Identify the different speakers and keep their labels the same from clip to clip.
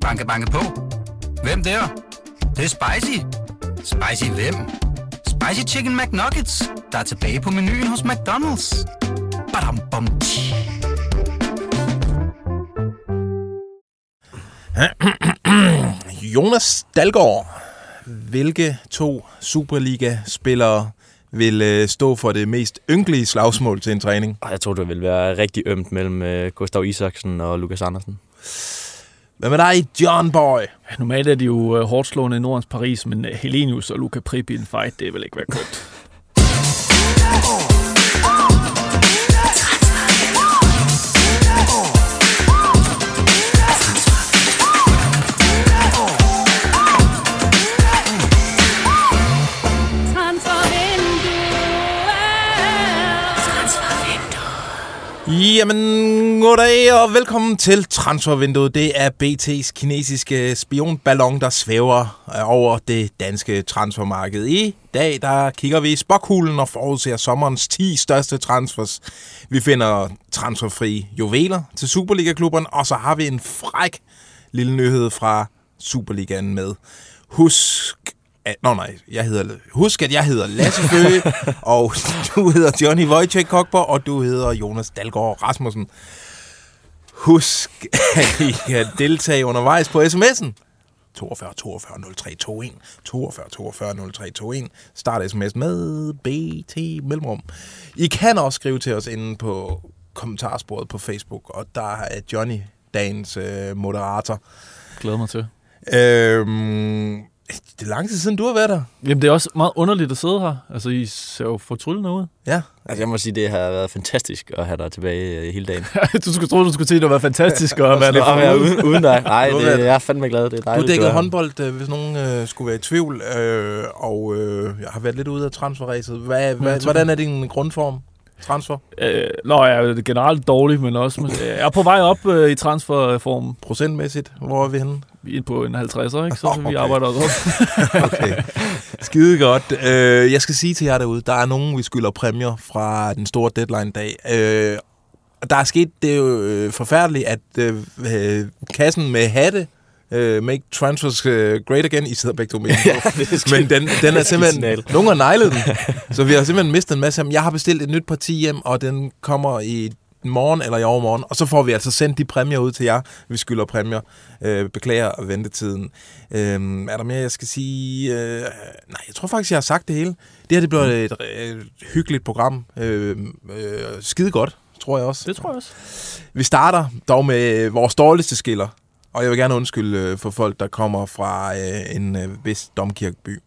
Speaker 1: Banke, banke på. Hvem der? Det, det er spicy. Spicy hvem? Spicy Chicken McNuggets, der er tilbage på menuen hos McDonald's. Badum, bom, tji.
Speaker 2: Jonas Dalgaard. Hvilke to Superliga-spillere vil øh, stå for det mest ynkelige slagsmål til en træning?
Speaker 3: Jeg tror, det vil være rigtig ømt mellem øh, Gustav Isaksen og Lukas Andersen.
Speaker 2: Hvad med dig, John Boy?
Speaker 4: Normalt er de jo øh, hårdt slående i Nordens Paris, men øh, Helenius og Luca Prip i en fight, det vil ikke være kønt.
Speaker 2: Jamen, goddag og velkommen til Transfervinduet. Det er BT's kinesiske spionballon, der svæver øh, over det danske transfermarked. I dag, der kigger vi i spokhulen og forudser sommerens 10 største transfers. Vi finder transferfri juveler til Superliga-klubberne, og så har vi en fræk lille nyhed fra Superligaen med. Husk Nå nej, jeg hedder, husk at jeg hedder Lasse Føge, og du hedder Johnny Wojciech Kokborg, og du hedder Jonas Dalgaard Rasmussen. Husk, at I kan deltage undervejs på sms'en. 42 42 03 21 42 42 03 21 Start sms med BT Mellemrum. I kan også skrive til os inde på kommentarsporet på Facebook, og der er Johnny dagens øh, moderator.
Speaker 4: Glæder mig til.
Speaker 2: Øhm, det er lang tid siden, du har været der.
Speaker 4: Jamen, det er også meget underligt at sidde her. Altså, I ser jo fortryllende ud.
Speaker 2: Ja.
Speaker 3: Altså, jeg må sige, det har været fantastisk at have dig tilbage øh, hele dagen.
Speaker 4: du skulle tro, du skulle sige, at det var fantastisk at være der.
Speaker 3: er uden, uden dig. Nej,
Speaker 2: Du
Speaker 3: det, jeg er fandme glad. Det er
Speaker 2: Du
Speaker 3: dejligt.
Speaker 2: dækkede
Speaker 3: er her.
Speaker 2: håndbold, øh, hvis nogen øh, skulle være i tvivl, øh, og øh, jeg har været lidt ude af transferræset. Hvad, hvad, hvordan er din grundform? Transfer?
Speaker 4: Øh, nå, jeg er generelt dårlig, men også... øh, Jeg er på vej op øh, i transferform
Speaker 2: Procentmæssigt? Hvor er vi henne?
Speaker 4: Vi er på en 50'er, ikke? Så vi
Speaker 2: okay.
Speaker 4: arbejder os op.
Speaker 2: Okay. Skide godt. Øh, jeg skal sige til jer derude, der er nogen, vi skylder præmier fra den store deadline-dag. Øh, der er sket, det er jo øh, forfærdeligt, at øh, øh, kassen med hatte, øh, Make Transfers øh, Great Again, I sidder begge to med. Men den, den er simpelthen... Nogen har neglet den. Så vi har simpelthen mistet en masse. Jeg har bestilt et nyt parti hjem, og den kommer i morgen eller i overmorgen. Og så får vi altså sendt de præmier ud til jer. Vi skylder præmier. Øh, beklager ventetiden. Øh, er der mere, jeg skal sige? Øh, nej, jeg tror faktisk, jeg har sagt det hele. Det her det bliver et, et hyggeligt program. Øh, øh, skide godt, tror jeg også.
Speaker 4: Det tror jeg også.
Speaker 2: Vi starter dog med vores dårligste skiller. Og jeg vil gerne undskylde øh, for folk, der kommer fra øh, en øh, vis domkirkeby.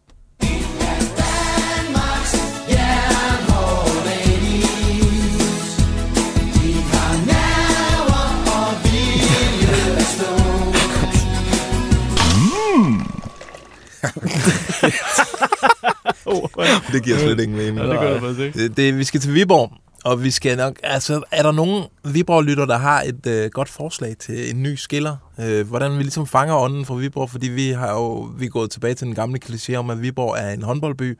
Speaker 4: Oh,
Speaker 2: Det giver slet ingen mening.
Speaker 4: ja, det gør jeg faktisk ikke.
Speaker 2: Det, det, vi skal til Viborg, og vi skal nok... Altså, er der nogen Viborg-lytter, der har et øh, godt forslag til en ny skiller? Øh, hvordan vi ligesom fanger ånden fra Viborg, fordi vi har jo vi er gået tilbage til den gamle kliché om, at Viborg er en håndboldby.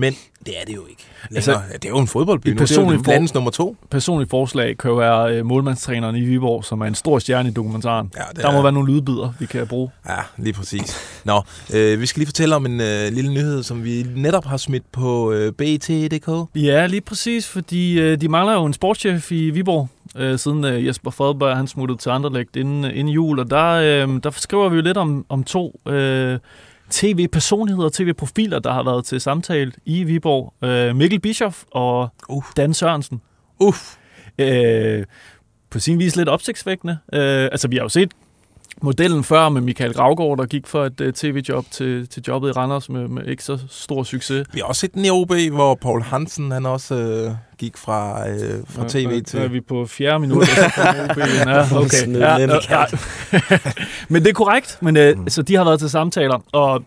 Speaker 2: Men det er det jo ikke.
Speaker 4: Altså,
Speaker 2: Altså, det er jo en fodboldby nu. Det er jo landets nummer to.
Speaker 4: Personligt forslag kan jo være øh, målmandstræneren i Viborg, som er en stor stjerne i dokumentaren.
Speaker 2: Ja, det
Speaker 4: Der må
Speaker 2: er-
Speaker 4: være nogle lydbider, vi kan bruge.
Speaker 2: Ja, lige præcis. Nå, øh, vi skal lige fortælle om en øh, lille nyhed, som vi netop har smidt på øh, BT.dk.
Speaker 4: Ja, lige præcis, fordi øh, de mangler jo en sportschef i Viborg, øh, siden øh, Jesper Fredberg han smuttede til Anderlecht inden, øh, inden jul, og der, øh, der skriver vi jo lidt om, om to øh, tv-personligheder, tv-profiler, der har været til samtale i Viborg. Øh, Mikkel Bischoff og
Speaker 2: Uh.
Speaker 4: Dan Sørensen.
Speaker 2: Uff.
Speaker 4: Øh, på sin vis lidt opsigtsvækkende. Øh, altså, vi har jo set modellen før med Michael Gravgaard, der gik for et uh, tv-job til, til jobbet i Randers med, med ikke så stor succes.
Speaker 2: Vi har også set den i OB, hvor Paul Hansen han også øh, gik fra, øh, fra tv
Speaker 4: Nu
Speaker 2: til...
Speaker 4: er vi på fjerde minut. og så kommer OB ja, okay.
Speaker 3: Sådan
Speaker 4: Ja, ja, ja. men det er korrekt. Men, øh, så de har været til samtaler, og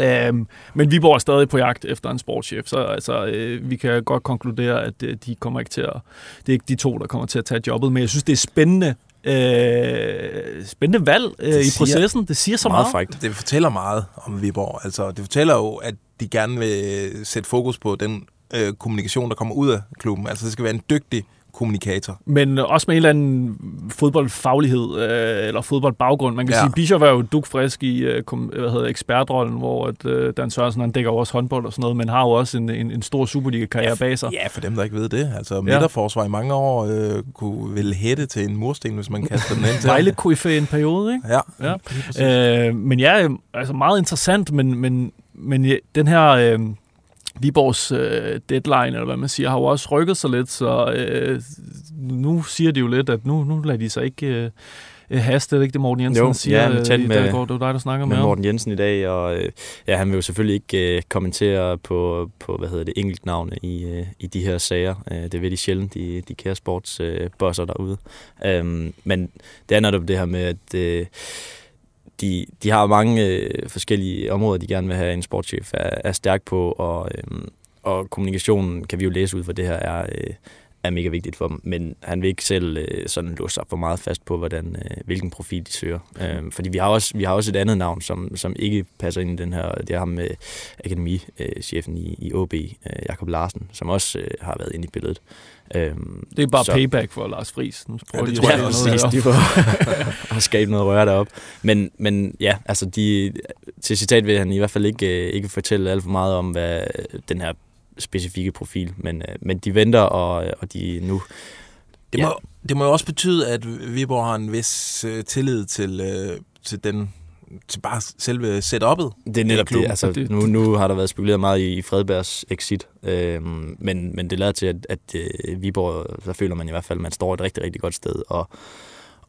Speaker 4: Øhm, men Viborg er stadig på jagt efter en sportschef, så altså, øh, vi kan godt konkludere, at øh, de kommer ikke til at, det er ikke de to, der kommer til at tage jobbet, men jeg synes, det er spændende, øh, spændende valg øh, i
Speaker 2: siger
Speaker 4: processen. Det siger så meget.
Speaker 3: Meget frækt.
Speaker 2: Det fortæller meget om Viborg. Altså, det fortæller jo, at de gerne vil sætte fokus på den øh, kommunikation, der kommer ud af klubben. Altså, det skal være en dygtig kommunikator.
Speaker 4: Men også med en eller anden fodboldfaglighed, øh, eller fodboldbaggrund. Man kan
Speaker 2: Ja.
Speaker 4: ja. sige, Bischoff er jo dukfrisk i øh, kom, hvad hedder, ekspertrollen, hvor at, øh, Dan Sørensen han dækker også håndbold og sådan noget, men har jo også en, en, en stor Superliga-karriere bag sig.
Speaker 2: Ja, for dem, der ikke ved det. Altså, midterforsvar i mange år øh, kunne vel hætte til en mursten, hvis man kaster den ind til.
Speaker 4: Vejle kunne i en periode, ikke?
Speaker 2: Ja,
Speaker 4: Ja. Øh, men ja, øh, altså meget interessant, men, men, men ja, den her øh, Viborgs øh, deadline, eller hvad man siger, har jo også rykket sig lidt, så øh, nu siger de jo lidt, at nu, nu lader de sig ikke øh, øh, haste, det ikke det, Morten Jensen
Speaker 3: Jo,
Speaker 4: siger?
Speaker 3: ja, men
Speaker 4: øh, i
Speaker 3: med-
Speaker 4: Dalgaard? Det var dig, der snakker med,
Speaker 3: med
Speaker 4: ham.
Speaker 3: Morten Jensen i dag, og øh, ja, han vil jo selvfølgelig ikke øh, kommentere på, på, hvad hedder det, enkeltnavne i, øh, i de her sager. Øh, det vil de sjældent, de, de kære sportsbosser øh, derude. Øhm, men det er netop det her med, at øh, de, de har mange øh, forskellige områder, de gerne vil have en sportschef er, er stærk på, og, øh, og kommunikationen kan vi jo læse ud for det her er, øh, er mega vigtigt for dem, men han vil ikke selv øh, sådan låse sig for meget fast på, hvordan, øh, hvilken profil de søger. Øh, fordi vi har, også, vi har også et andet navn, som, som ikke passer ind i den her, det er ham med akademichefen i, i OB, øh, Jakob Larsen, som også øh, har været inde i billedet. Øh,
Speaker 4: Det er bare
Speaker 3: så-
Speaker 4: payback for Lars Friis. Nu prøver
Speaker 2: det
Speaker 4: de
Speaker 2: tror
Speaker 4: at
Speaker 2: jeg
Speaker 4: noget
Speaker 3: præcis, de får at skabe noget røre derop. Men, men ja, altså de, til citat vil han i hvert fald ikke, øh, ikke fortælle alt for meget om, hvad den her specifikke profil, men, øh, men de venter, og, og de nu...
Speaker 2: Det må, det må jo også betyde, at Viborg har en vis øh, tillid til, øh, til den til bare selve setup'et.
Speaker 3: Det er netop det. Altså, nu, nu har der været spekuleret meget i, i Fredbergs exit, øhm, men, men det lader til, at, at øh, Viborg, der føler man i hvert fald, at man står et rigtig, rigtig godt sted, og,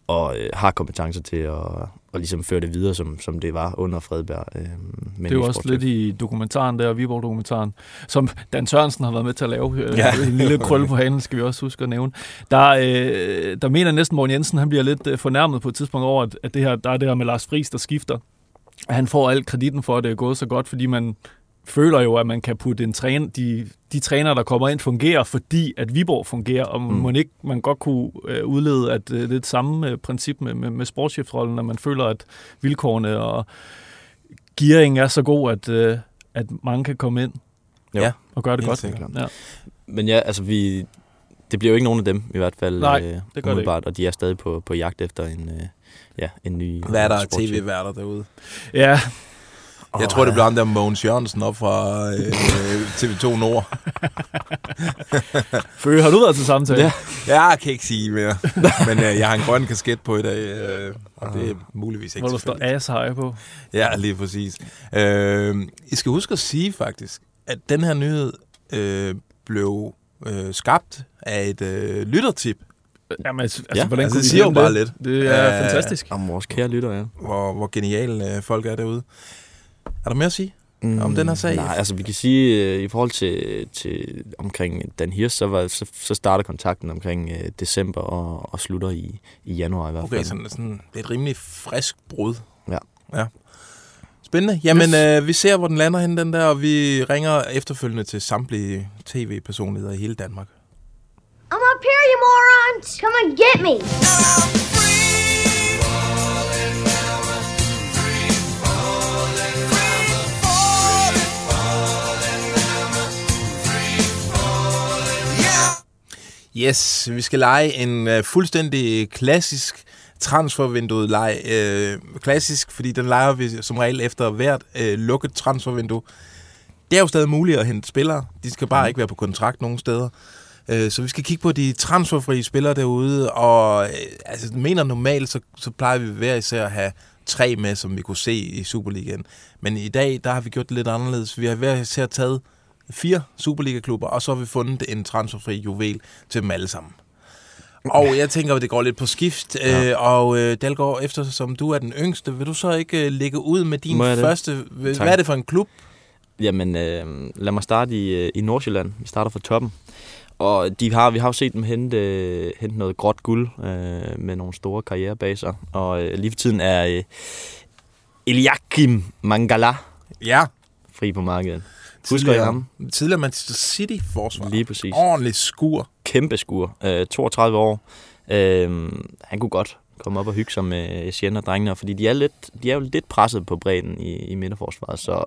Speaker 3: og øh, har kompetencer til at, at ligesom føre det videre, som, som det var under Fredberg. Øh,
Speaker 4: Det er jo også lidt i dokumentaren der, Viborg-dokumentaren, som Dan Sørensen har været med til at lave. Øh,
Speaker 3: Ja.
Speaker 4: En lille krølle på hanen, skal vi også huske at nævne. Der, øh, der mener næsten Morten Jensen, han bliver lidt øh, fornærmet på et tidspunkt over, at, at det her, der er det her med Lars Friis, der skifter. Han får al kreditten for, at det er gået så godt, fordi man føler jo, at man kan putte en træner, de, de træner, der kommer ind, fungerer, fordi at Viborg fungerer, og mm. Man ikke man godt kunne øh, udlede, at øh, det er det samme øh, princip med, med, med sportschefrollen, at man føler, at vilkårene og gearing er så god, at, øh, at mange kan komme ind
Speaker 3: Jo.
Speaker 2: Ja,
Speaker 4: og gøre det
Speaker 2: helt
Speaker 4: godt.
Speaker 2: sikkert.
Speaker 4: Ja.
Speaker 3: Men ja, altså vi... Det bliver jo ikke nogen af dem, i hvert fald.
Speaker 4: Nej,
Speaker 3: øh,
Speaker 4: det gør det
Speaker 3: umiddelbart, Og de er stadig på, på jagt efter en, øh, ja, en ny
Speaker 2: Hvad er der tv-værter derude?
Speaker 4: ja,
Speaker 2: Jeg tror, det bliver ham der Mogens Jørgensen op fra øh, TV2 Nord.
Speaker 4: Føge, har du været til samtale?
Speaker 3: Ja.
Speaker 2: Ja, jeg kan ikke sige mere. Men øh, jeg har en grøn kasket på i dag, øh, og det er muligvis ikke
Speaker 4: Hvor der står ass high på.
Speaker 2: Ja, lige præcis. Øh, I skal huske at sige faktisk, at den her nyhed øh, blev øh, skabt af et øh, lyttertip,
Speaker 4: Jamen, altså,
Speaker 3: Ja,
Speaker 4: hvordan
Speaker 2: altså,
Speaker 4: kunne
Speaker 2: det siger jo bare
Speaker 4: det?
Speaker 2: lidt.
Speaker 4: Det er
Speaker 2: Øh,
Speaker 4: fantastisk.
Speaker 3: Om vores kære lytter, ja.
Speaker 2: hvor, hvor geniale øh, folk er derude. Er der mere at sige?
Speaker 3: Mm,
Speaker 2: Om den her sag?
Speaker 3: Nej, altså vi kan sige, øh, i forhold til, til omkring Dan Hirsch, så, var, så, så starter kontakten omkring øh, december og, og slutter i, i januar i hvert fald.
Speaker 2: Okay, sådan, sådan, det er et rimelig frisk brud.
Speaker 3: Ja.
Speaker 2: ja. Spændende. Jamen,
Speaker 4: Yes.
Speaker 2: øh, vi ser, hvor den lander hen, den der, og vi ringer efterfølgende til samtlige tv-personligheder i hele Danmark.
Speaker 5: I'm up here, you morons! Come and get me!
Speaker 2: Yes, vi skal lege en uh, fuldstændig klassisk transfervinduet leg. Uh, klassisk, fordi den leger vi som regel efter hvert uh, lukket transfervindue. Det er jo stadig muligt at hente spillere. De skal bare ikke være på kontrakt nogen steder. Uh, så vi skal kigge på de transferfrie spillere derude, og uh, altså, mener normalt, så, så plejer vi hver især at have tre med, som vi kunne se i Superligaen. Men i dag, der har vi gjort det lidt anderledes. Vi har hver især taget fire Superliga-klubber, og så har vi fundet en transferfri juvel til dem alle sammen. Og jeg tænker, at det går lidt på skift, ja. øh, og øh, Dalgaard, eftersom du er den yngste, vil du så ikke øh, lægge ud med din første... Hvad
Speaker 3: Tak.
Speaker 2: er det for en klub?
Speaker 3: Jamen, øh, lad mig starte i, øh, i Nordsjælland. Vi starter fra toppen. Og de har, vi har jo set dem hente, øh, hente noget gråt guld øh, med nogle store karriere bag sig. Og øh, lige for tiden er øh, Eliakim Mangala
Speaker 2: Ja.
Speaker 3: fri på markedet. Husker I ham?
Speaker 2: Tidligere Manchester City-forsvar.
Speaker 3: Lige præcis.
Speaker 2: Ordentlig skur.
Speaker 3: Kæmpe skur. Øh, 32 år. Øh, han kunne godt komme op og hygge sig med Etienne og drengene, fordi de er, lidt, de er jo lidt presset på bredden i, i midterforsvaret, så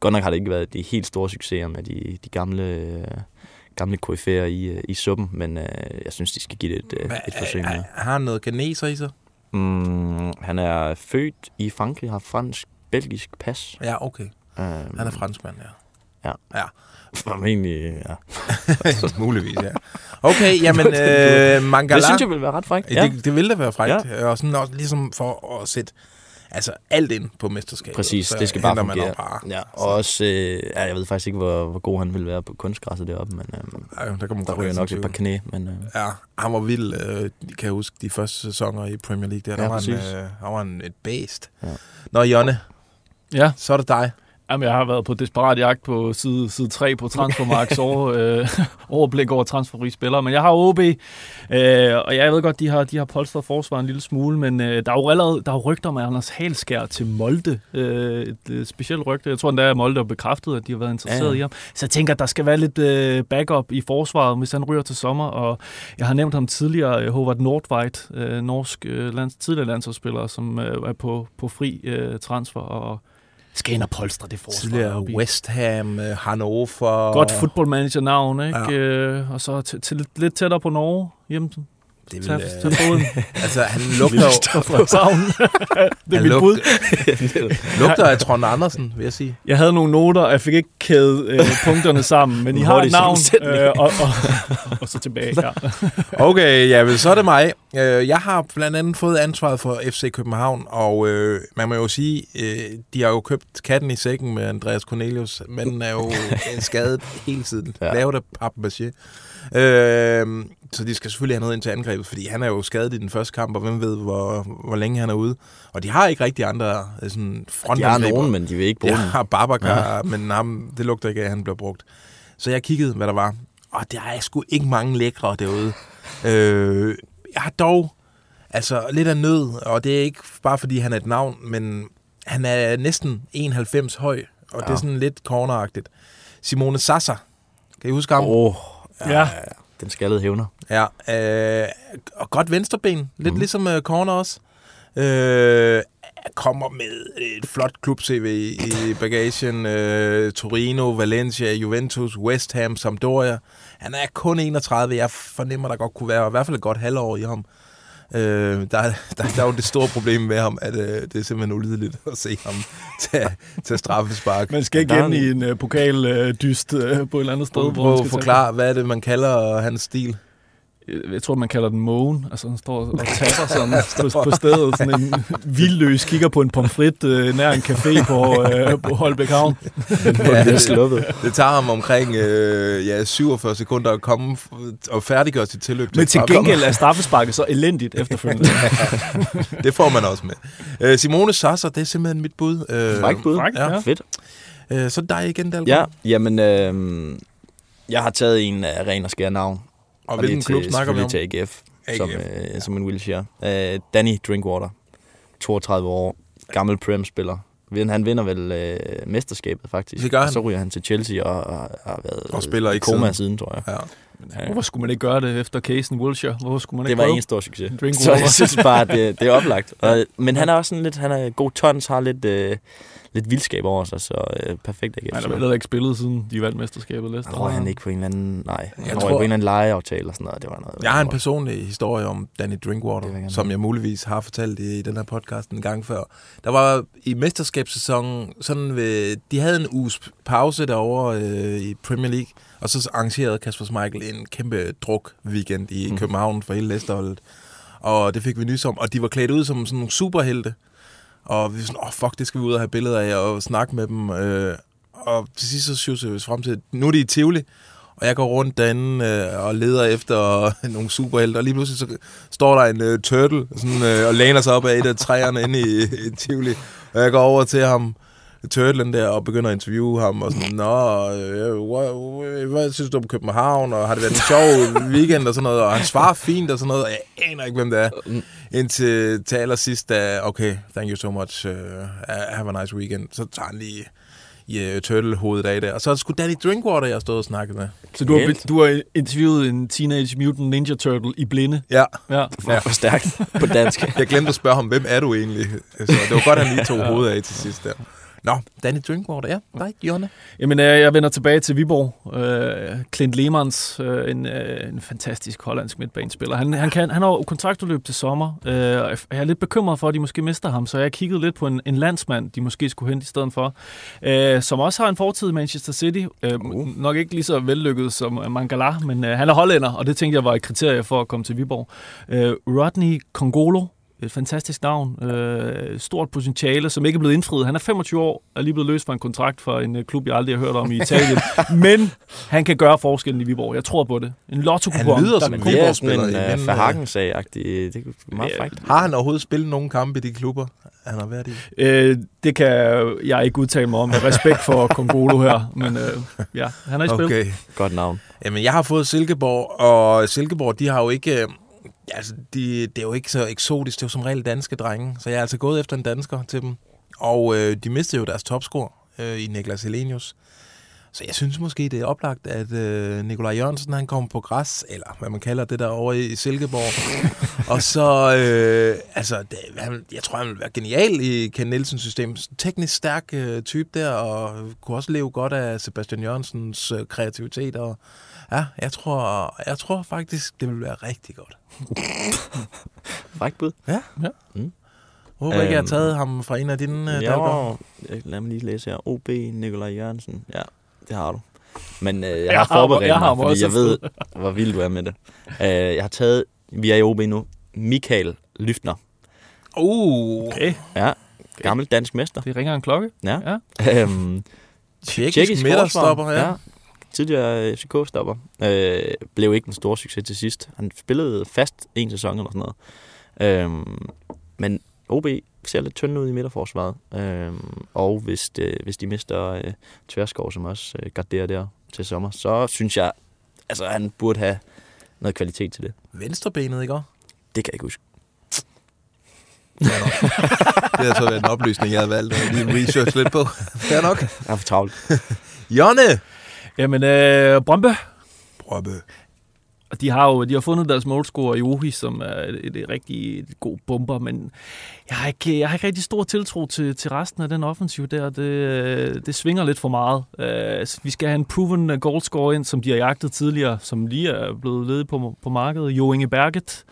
Speaker 3: godt nok har det ikke været de helt store succeser med de, de gamle, øh, gamle koryfærer i, øh, i suppen, men øh, jeg synes, de skal give det et, øh, et forsøg
Speaker 2: Har
Speaker 3: mere.
Speaker 2: har han noget kineser i sig?
Speaker 3: Mm, han er født i Frankrig, har fransk-belgisk pas.
Speaker 2: Ja, okay.
Speaker 3: Øh,
Speaker 2: Han er franskmand, ja.
Speaker 3: Ja.
Speaker 2: Ja,
Speaker 3: Formentlig, ja.
Speaker 2: muligvis, ja. Okay, jamen, øh, Mangala...
Speaker 3: Det synes jeg vil være ret frækt.
Speaker 2: Ja. Det, det ville da være frækt. Ja. Og sådan også ligesom for at sætte altså alt ind på mesterskabet.
Speaker 3: Præcis, det skal bare fungere.
Speaker 2: bare.
Speaker 3: Ja, og også, øh, ja, jeg ved faktisk ikke, hvor, hvor god han ville være på kunstgræsset deroppe, men øh,
Speaker 2: Ja, der, kan man
Speaker 3: der
Speaker 2: godt
Speaker 3: ryger nok et par knæ. Men, øh,
Speaker 2: Ja, han var vild. Øh, kan jeg huske de første sæsoner i Premier League. Der, der
Speaker 3: Ja,
Speaker 2: var han, øh, han var en, et bæst.
Speaker 3: Ja.
Speaker 2: Nå, Jonne,
Speaker 4: Ja,
Speaker 2: så er det dig.
Speaker 4: Jamen, jeg har været på desperat jagt på side, side 3 på Transfermarks over, øh, overblik over transferfri spillere, men jeg har OB, øh, og jeg ved godt, de har, de har polstret forsvaret en lille smule, men øh, der er jo allerede der er jo rygter med Anders Halskær til Molde, øh, et øh, specielt rygte. Jeg tror endda, at Molde har bekræftet, at de har været interesseret
Speaker 3: Ja, ja.
Speaker 4: i ham. Så jeg tænker, at der skal være lidt øh, backup i forsvaret, hvis han ryger til sommer, og jeg har nævnt ham tidligere, øh, Håvard Nordveit, øh, norsk øh, lands, tidligere landsholdsspiller, som øh, er på, på fri øh, transfer, og skal ind og polstre det forsvar.
Speaker 2: Tidligere. West Ham, øh, Hannover.
Speaker 4: Godt footballmanager-navn, ikke?
Speaker 2: Ja.
Speaker 4: Øh, og så til, til, lidt- tættere på Norge. Hjemme
Speaker 2: Det vil, øh, altså, han lugter jo...
Speaker 4: Det er
Speaker 2: Han
Speaker 4: mit bud.
Speaker 2: lugter af Trond Andersen, vil jeg sige.
Speaker 4: Jeg havde nogle noter, og jeg fik ikke kædet øh, punkterne sammen, men I har et navn, øh, og, og, og så tilbage. Ja.
Speaker 2: Okay, ja, vel, så er det mig. Øh, Jeg har blandt andet fået ansvaret for FC København, og øh, man må jo sige, øh, de har jo købt katten i sækken med Andreas Cornelius, men den er jo øh, skadet hele tiden. Ja. Lavet af papmaché. Øh, så de skal selvfølgelig have noget ind til angrebet, fordi han er jo skadet i den første kamp, og hvem ved, hvor, hvor længe han er ude. Og de har ikke rigtig andre øh, sådan
Speaker 3: de har nogen, men de vil ikke bruge dem.
Speaker 2: har Babacar, ja. men ham, det lugter ikke af, at han bliver brugt. Så jeg kiggede, hvad der var. Og der er sgu ikke mange lækre derude. Øh, jeg har dog altså lidt af nød, og det er ikke bare fordi, han er et navn, men han er næsten 91 høj, og ja. det er
Speaker 3: Ja.
Speaker 2: sådan lidt corneragtigt. Simone Sassa, kan I huske ham?
Speaker 3: Åh, oh,
Speaker 4: Ja.
Speaker 3: Den skaldede hævner.
Speaker 2: Ja, øh, og godt venstreben. Lidt mm. ligesom øh, Corner også. Øh, kommer med et flot klub-CV i, i bagagen. Øh, Torino, Valencia, Juventus, West Ham, Sampdoria. Han er kun 31. Jeg fornemmer, der godt kunne være i hvert fald et godt halvår i ham. Øh, der, der, der er jo det store problem med ham, at øh, det er simpelthen ulideligt at se ham tage, tage straffespark.
Speaker 4: Man skal ind i
Speaker 3: en-
Speaker 4: uh, pokaldyst uh, på et eller andet sted.
Speaker 2: Prøv at forklare, hvad er det, man kalder hans stil?
Speaker 4: Tage- Jeg tror, man kalder den mågen. Altså, han står og tapper sådan på, på stedet. Sådan en vildløs kigger på en pomfrit uh, nær en café på, uh, på Holbæk Havn.
Speaker 2: Ja,
Speaker 3: Det er sluppet.
Speaker 2: Det tager ham omkring øh, ja, 47 sekunder at komme og færdiggøre sit tilløb.
Speaker 4: Men til gengæld er straffesparket så elendigt efterfølgende.
Speaker 2: Det får man også med. Øh, Simone Sasser, det er simpelthen mit bud. Øh,
Speaker 3: Frækt bud.
Speaker 4: Frækt,
Speaker 2: ja.
Speaker 4: ja.
Speaker 3: Fedt.
Speaker 2: øh, så dig igen, Dalgaard.
Speaker 3: Ja, jamen, øh, jeg har taget en af ren og skær navn.
Speaker 2: Og hvilken
Speaker 3: det er
Speaker 2: klub snakker vi om?
Speaker 3: til AGF,
Speaker 2: AGF,
Speaker 3: som, øh, som en Wilshere. Øh, Danny Drinkwater, 32 år, gammel Prem-spiller. Han vinder vel øh, mesterskabet, faktisk.
Speaker 2: Det gør han.
Speaker 3: Og så ryger han til Chelsea og, og har været
Speaker 2: Og spiller
Speaker 3: i
Speaker 2: ikke
Speaker 3: koma
Speaker 2: siden.
Speaker 3: siden, tror jeg.
Speaker 2: Ja.
Speaker 3: Ja.
Speaker 4: Hvorfor skulle man ikke gøre det efter casen Wilshire? Hvorfor skulle man
Speaker 3: Det
Speaker 4: ikke
Speaker 3: var
Speaker 4: prøve?
Speaker 3: en stor succes.
Speaker 4: Drinkwater.
Speaker 3: Så jeg synes bare, at det, det er oplagt. Og, men han er også sådan lidt, han er god tons, har lidt, øh, lidt vildskab over sig, så øh, perfekt AGF.
Speaker 4: Han har vel ikke spillet, siden de vandt mesterskabet. Leicester.
Speaker 3: Jeg tror han ikke på en eller anden, nej, jeg, tror, på en eller anden lejeaftale eller sådan noget. Det var noget.
Speaker 2: Jeg har en personlig historie om Danny Drinkwater,
Speaker 3: jeg
Speaker 2: som jeg muligvis har fortalt i, i den her podcast en gang før. Der var i mesterskabssæsonen, sådan ved, de havde en uges pause derovre øh, i Premier League, og så arrangerede Kasper Schmeichel en kæmpe druk-weekend i
Speaker 3: Mhm.
Speaker 2: København for hele Leicesterholdet. Og det fik vi nys om, og de var klædt ud som sådan nogle superhelte. Og vi var sådan, åh oh, fuck, det skal vi ud og have billeder af og snakke med dem. Øh, og til sidst så synes vi frem til, nu er de i Tivoli, og jeg går rundt derinde øh, og leder efter nogle superhelte, og lige pludselig så står der en øh, turtle sådan, øh, og læner sig op af et af træerne inde i, i Tivoli. Og jeg går over til ham, turtlen der, og begynder at interviewe ham, og sådan, Nå, øh, hvad, synes du om København, og har det været en sjov weekend, og sådan noget, og han svarer fint, og sådan noget, og jeg aner ikke, hvem det er. Indtil til allersidst, da, okay, thank you so much, uh, have a nice weekend, så tager han lige i uh, turtle-hovedet af det. Og så er det sgu Danny Drinkwater, jeg stået og snakket med.
Speaker 4: Så du har, du har interviewet en Teenage Mutant Ninja Turtle i blinde?
Speaker 2: Ja,
Speaker 4: Ja.
Speaker 3: For, for stærkt på dansk.
Speaker 2: jeg glemte at spørge ham, hvem er du egentlig? Så det var godt, at han lige tog hovedet af til sidst der. Nå, Danny Drinkwater, ja. Nej, Jonne.
Speaker 4: Jamen, øh, jeg vender tilbage til Viborg. Øh, Clint Lemans, øh, en, øh, en fantastisk hollandsk midtbanespiller. Han, han, kan, han har jo kontraktudløb til sommer, øh, og jeg er lidt bekymret for, at de måske mister ham, så jeg kiggede lidt på en, en landsmand, de måske skulle hente i stedet for, øh, som også har en fortid i Manchester City. Øh, uh. Nok ikke lige så vellykket som Mangala, men øh, han er hollænder, og det tænkte jeg var et kriterie for at komme til Viborg. Øh, Rodney Kongolo, et fantastisk navn, øh, stort potentiale, som ikke er blevet indfriet. Han er 25 år, er lige blevet løst fra en kontrakt for en øh, klub, jeg aldrig har hørt om i Italien. Men han kan gøre forskellen i Viborg. Jeg tror på det. En lotto
Speaker 2: Han lyder som en
Speaker 3: er
Speaker 2: Viborg-spiller.
Speaker 3: en uh,
Speaker 2: men,
Speaker 3: Verhagen-sag-agtig. Det er meget
Speaker 4: Ja.
Speaker 3: frækt.
Speaker 2: Har han overhovedet spillet nogle kampe i de klubber, han har været i?
Speaker 4: Øh, det kan jeg ikke udtale mig om. Med respekt for Kongolo her. Men øh, ja, han er i spil.
Speaker 2: Okay.
Speaker 3: Godt navn.
Speaker 2: Jamen, jeg har fået Silkeborg, og Silkeborg, de har jo ikke... øh, Altså, de, det er jo ikke så eksotisk. Det er jo som regel danske drenge. Så jeg er altså gået efter en dansker til dem. Og øh, de mistede jo deres topscore øh, i Niklas Helenius. Så jeg synes måske, det er oplagt, at øh, Nikolaj Jørgensen, han kommer på græs, eller hvad man kalder det der over i Silkeborg. og så, øh, altså, det, han, jeg tror, han vil være genial i Ken Nielsens system. Teknisk stærk øh, type der, og kunne også leve godt af Sebastian Jørgensens øh, kreativitet. Og ja, jeg tror, jeg tror faktisk, det vil være rigtig godt.
Speaker 3: Frækt bud.
Speaker 2: Ja.
Speaker 4: Ja.
Speaker 3: Mm.
Speaker 2: Håber ikke, jeg har
Speaker 3: Øhm,
Speaker 2: taget ham fra en af dine øh,
Speaker 3: Ja,
Speaker 2: dalgårde.
Speaker 3: lad mig lige læse her. OB, Nikolaj Jørgensen. Ja, det har du. Men øh, jeg,
Speaker 4: Jeg
Speaker 3: har
Speaker 4: har-
Speaker 3: forberedt
Speaker 4: jeg har
Speaker 3: mig,
Speaker 4: ham
Speaker 3: fordi jeg ved, hvor vild du er med det. Uh, jeg har taget, vi er i OB nu, Michael Lyftner.
Speaker 2: Uh,
Speaker 4: Okay,
Speaker 3: Ja, gammel dansk mester.
Speaker 4: det ringer en klokke.
Speaker 3: Ja.
Speaker 4: Ja.
Speaker 3: Øhm,
Speaker 2: tjekkisk
Speaker 3: Tjekkisk
Speaker 2: midterstopper,
Speaker 3: forsvar.
Speaker 2: ja.
Speaker 3: Tidligere FCK-stopper. Øh, blev ikke en stor succes til sidst. Han spillede fast en sæson eller sådan noget. Øhm, men OB ser lidt tynd ud i midterforsvaret. Øhm, og hvis, det, hvis de mister øh, Tverskov, som også øh, garderer der til sommer, så synes jeg, altså han burde have noget kvalitet til det.
Speaker 2: Venstrebenet, ikke også?
Speaker 3: Det kan jeg ikke huske.
Speaker 2: Det har så været en oplysning, jeg havde valgt at lige research lidt på. Fair nok.
Speaker 3: Jeg er for travlt.
Speaker 2: Jonne!
Speaker 4: Jamen, øh, Brøndbe,
Speaker 2: Brøbbe.
Speaker 4: Og de har jo de har fundet deres målscorer i Ohi, som er et, et, et rigtig god bomber, men jeg har ikke, jeg har ikke rigtig stor tiltro til, til resten af den offensiv der. Det, øh, det svinger lidt for meget. Uh, vi skal have en proven øh, goalscorer ind, som de har jagtet tidligere, som lige er blevet ledet på, på markedet. Jo Inge Berget.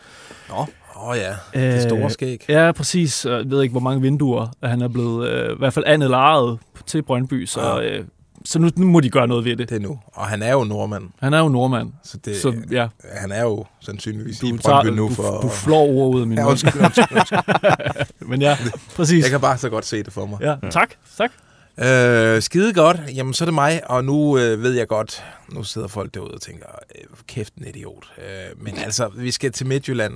Speaker 2: Åh oh, ja, det store
Speaker 4: Øh,
Speaker 2: skæg.
Speaker 4: Ja, præcis. Jeg ved ikke, hvor mange vinduer at han er blevet, øh, i hvert fald andet lejet til Brøndby, så,
Speaker 2: Ja.
Speaker 4: øh, så nu, nu må de gøre noget ved det.
Speaker 2: Det er nu. Og han er jo nordmand,
Speaker 4: Han er jo nordmand,
Speaker 2: så, det,
Speaker 4: så ja,
Speaker 2: han er jo sandsynligvis i
Speaker 4: du,
Speaker 2: Brøndby
Speaker 4: tager,
Speaker 2: nu
Speaker 4: du,
Speaker 2: for...
Speaker 4: du flår ord ud af min
Speaker 2: ja,
Speaker 4: mund.
Speaker 2: undskyld, undskyld, undskyld.
Speaker 4: Men ja, præcis.
Speaker 2: Jeg kan bare så godt se det for mig.
Speaker 4: Ja, tak, tak.
Speaker 2: Øh, skide godt. Jamen, så er det mig, og nu øh, ved jeg godt, nu sidder folk derude og tænker, øh, kæft en idiot. Øh, men altså, vi skal til Midtjylland.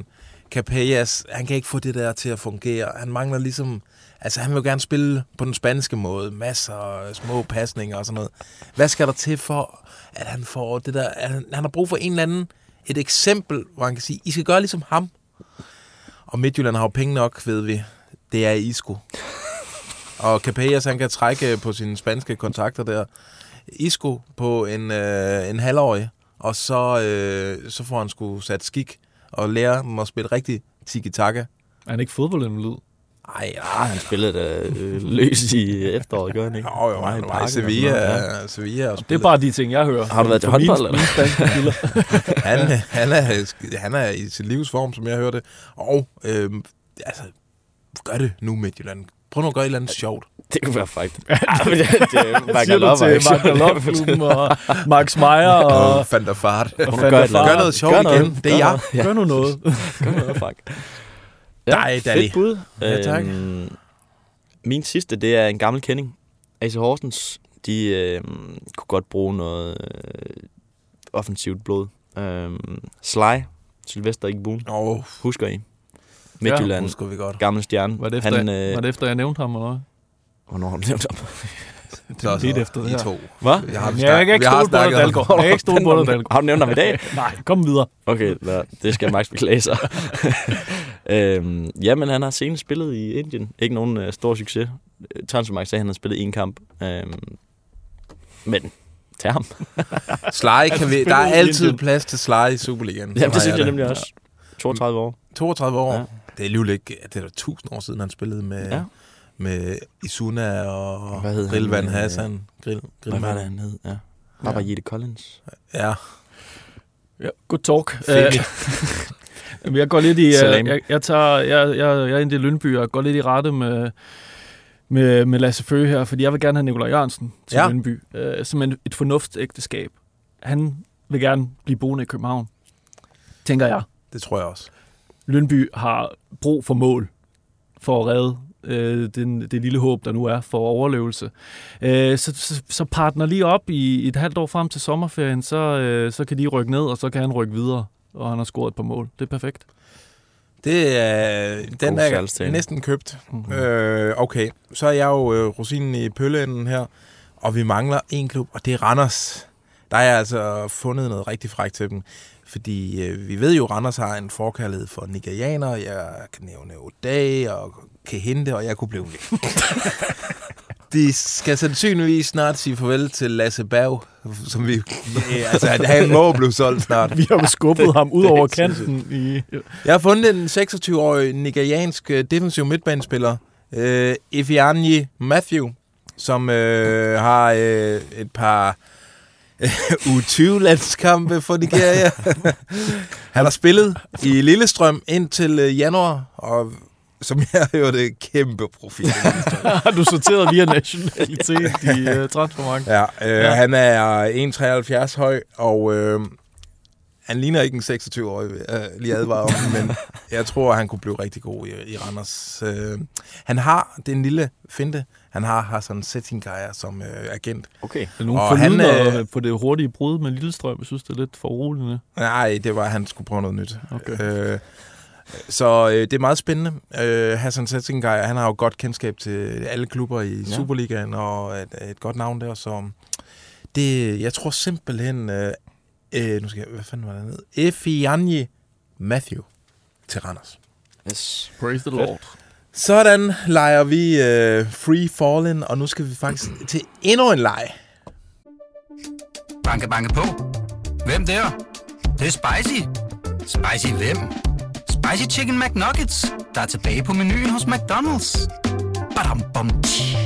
Speaker 2: Capellas, han kan ikke få det der til at fungere. Han mangler ligesom... Altså, han vil jo gerne spille på den spanske måde. Masser af små pasninger og sådan noget. Hvad skal der til for, at han får det der... At han, han har brug for en eller anden... Et eksempel, hvor han kan sige, I skal gøre ligesom ham. Og Midtjylland har jo penge nok, ved vi. Det er Isco. Og Capellas, han kan trække på sine spanske kontakter der. Isco på en, øh, en halvårig, og så, øh, så får han sgu sat skik og lære dem at spille rigtig tiki-taka.
Speaker 4: Er han ikke fodboldinvalid?
Speaker 2: Ej,
Speaker 3: Ah, han spillede da øh, løs i efteråret, gør han ikke?
Speaker 2: Jo, jo,
Speaker 3: Nej,
Speaker 2: han var i Sevilla,
Speaker 3: ja.
Speaker 2: ja. Sevilla og
Speaker 4: Det er bare de ting, jeg hører.
Speaker 3: Har du været til håndbold, eller?
Speaker 2: han, han, er, han er i sin livsform, som jeg hørte. Og øh, altså, gør det nu, Midtjylland. Prøv nu at gøre et eller andet sjovt.
Speaker 3: Det kunne være frækt. ja, men det, det,
Speaker 4: Siger du til Mark og Max Meyer og,
Speaker 2: Og der Fart.
Speaker 4: og
Speaker 3: Hun
Speaker 4: Van
Speaker 3: gør
Speaker 4: Fart.
Speaker 2: noget sjovt igen. Det er jeg.
Speaker 3: Ja.
Speaker 4: Gør nu noget.
Speaker 3: Gør noget frækt.
Speaker 2: Nej, Danny.
Speaker 3: Fedt bud.
Speaker 2: Ja, tak.
Speaker 3: Øhm, min sidste, det er en gammel kending. AC Horsens, de øh, kunne godt bruge noget øh, offensivt blod. Øhm, Sly, Sylvester Igbun,
Speaker 2: Åh, oh,
Speaker 3: husker I? Midtjylland,
Speaker 2: husker vi godt.
Speaker 3: gammel stjerne.
Speaker 4: Var det efter,
Speaker 3: Han,
Speaker 4: øh...
Speaker 3: øh,
Speaker 4: var det efter jeg nævnte ham, eller hvad?
Speaker 3: Hvornår har du nævnt ham?
Speaker 2: Så,
Speaker 4: Lidt efter det
Speaker 2: I
Speaker 4: her.
Speaker 2: to.
Speaker 3: Hvad?
Speaker 2: Jeg har,
Speaker 4: jeg kan ikke stole på dig, Dalgaard. Jeg kan ikke stole på dig, Dalgaard.
Speaker 3: Har du nævnt ham i dag?
Speaker 4: Nej, kom videre.
Speaker 3: Okay, det skal Max beklage sig. øhm, jamen, han har senest spillet i Indien. Ikke nogen øh, stor succes. Transfermarkt sagde, at han har spillet en kamp. Øhm, men tag ham.
Speaker 2: Sly kan vi, der er altid
Speaker 4: Indien.
Speaker 2: plads til Sly i Superligaen.
Speaker 3: Jamen, det synes jeg nemlig også. 32 år.
Speaker 2: 32 år.
Speaker 3: Ja.
Speaker 2: Ja. Det er alligevel ikke, det er da 1000 år siden, han spillede med,
Speaker 3: Ja.
Speaker 2: ja. med Isuna og
Speaker 3: Hvad hed han?
Speaker 2: Grillvan
Speaker 3: Øh,
Speaker 2: Hassan. Grill,
Speaker 3: Hvad var det,
Speaker 2: Grillman.
Speaker 3: han hed? Ja. Baba Jette Collins.
Speaker 2: Ja,
Speaker 4: Ja, good talk.
Speaker 2: Fedt.
Speaker 4: Øh, Jamen, jeg går lidt i...
Speaker 3: Salam.
Speaker 4: Uh, jeg, jeg, tager, jeg, jeg, jeg er en del Lyndby, og går lidt i rette med, med, med Lasse Føge her, fordi jeg vil gerne have Nikolaj Jørgensen til
Speaker 2: Ja.
Speaker 4: Lyndby. Uh, som en, et fornuftsægteskab. Han vil gerne blive boende i København, tænker jeg.
Speaker 2: det tror jeg også.
Speaker 4: Lyndby har brug for mål for at redde øh, den, det lille håb, der nu er for overlevelse. Øh, så, så, så partner lige op i et halvt år frem til sommerferien, så, øh, så kan de rykke ned, og så kan han rykke videre, og han har scoret et par mål. Det er perfekt.
Speaker 2: Det er, den er
Speaker 3: salgstale.
Speaker 2: næsten købt.
Speaker 4: Mm-hmm.
Speaker 2: Øh, okay, så er jeg jo øh, rosinen i pølleenden her, og vi mangler en klub, og det er Randers. Der er jeg altså fundet noget rigtig frækt til dem, fordi øh, vi ved jo, at Randers har en forkærlighed for nigerianer. Jeg kan nævne Oday og Kehinde, og jeg kunne blive ved. De skal sandsynligvis snart sige farvel til Lasse Berg, som vi... Ja, altså, han må blive solgt snart.
Speaker 4: Vi har jo skubbet ham ud over kanten i...
Speaker 2: Jeg har fundet en 26-årig nigeriansk øh, defensiv midtbanespiller, øh, Ifeanyi Matthew, som øh, har øh, et par øh, U20-landskampe for Nigeria. Han har spillet i Lillestrøm indtil øh, januar, og som jeg hørte, kæmpe profil.
Speaker 4: Har du sorteret via nationalitet i uh, transfermarkedet?
Speaker 2: ja, øh, ja. Han er 1,73 høj, og øh, han ligner ikke en 26-årig, vil jeg lige advare om, men jeg tror, han kunne blive rigtig god i, i Randers. Øh, han har, det er en lille finte, han har Hassan Settingaya som øh, agent.
Speaker 3: Okay.
Speaker 4: Er nogen
Speaker 2: Og han, øh,
Speaker 4: på det hurtige brud med Lillestrøm? Jeg synes, det er lidt for uroligende.
Speaker 2: Nej, det var, at han skulle prøve noget nyt.
Speaker 4: Okay.
Speaker 2: Øh, så øh, det er meget spændende. Øh, Hassan Settingaya, han har jo godt kendskab til alle klubber i
Speaker 3: Ja.
Speaker 2: Superligaen, og et, et godt navn der, så det, jeg tror simpelthen, øh, øh, nu skal jeg, hvad fanden var det ned? Efianji Matthew til Randers.
Speaker 3: Yes.
Speaker 4: Praise the Lord.
Speaker 2: Sådan leger vi øh, Free Fallen, og nu skal vi faktisk til endnu en leg.
Speaker 1: Banke, banke på. Hvem der? Det, det er spicy. Spicy hvem? Spicy Chicken McNuggets, der er tilbage på menuen hos McDonald's. Badum, bom, tji.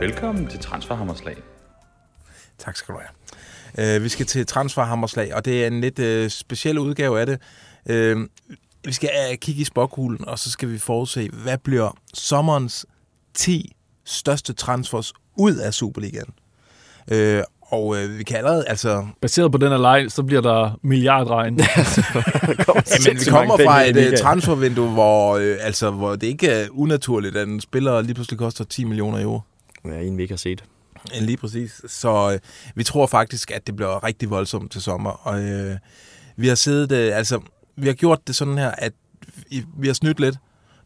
Speaker 6: Velkommen til Transferhammerslag.
Speaker 2: Tak skal du have. Øh, vi skal til transferhammerslag, og det er en lidt øh, speciel udgave af det. Øh, vi skal øh, kigge i spokkuglen, og så skal vi forudse, hvad bliver sommerens 10 største transfers ud af Superligaen. Øh, og øh, vi kan allerede, altså...
Speaker 4: Baseret på den her leg, så bliver der milliardregn.
Speaker 2: Jamen, vi kommer fra et øh, transfervindue, hvor, øh, altså, hvor det ikke er unaturligt, at en spiller lige pludselig koster 10 millioner euro.
Speaker 3: Ja, en vi ikke har set.
Speaker 2: Ja, Lige præcis. Så øh, vi tror faktisk, at det bliver rigtig voldsomt til sommer. Og øh, vi har siddet, øh, altså, vi har gjort det sådan her, at vi, har snydt lidt.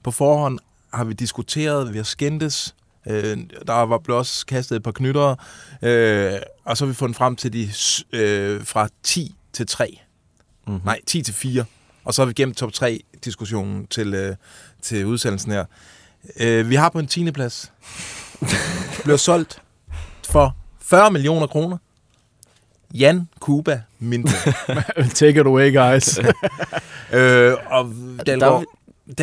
Speaker 2: På forhånd har vi diskuteret, vi har skændtes. Øh, der var blevet også kastet et par knyttere. Øh, og så har vi fundet frem til de øh, fra 10 til 3.
Speaker 3: Mm-hmm.
Speaker 2: Nej, 10 til 4. Og så har vi gemt top 3 diskussionen til, øh, til udsendelsen her. Øh, vi har på en 10. plads. bliver solgt for 40 millioner kroner. Jan Kuba Minte.
Speaker 4: Take it away, guys.
Speaker 2: øh, og Dalgaard,
Speaker 3: Der-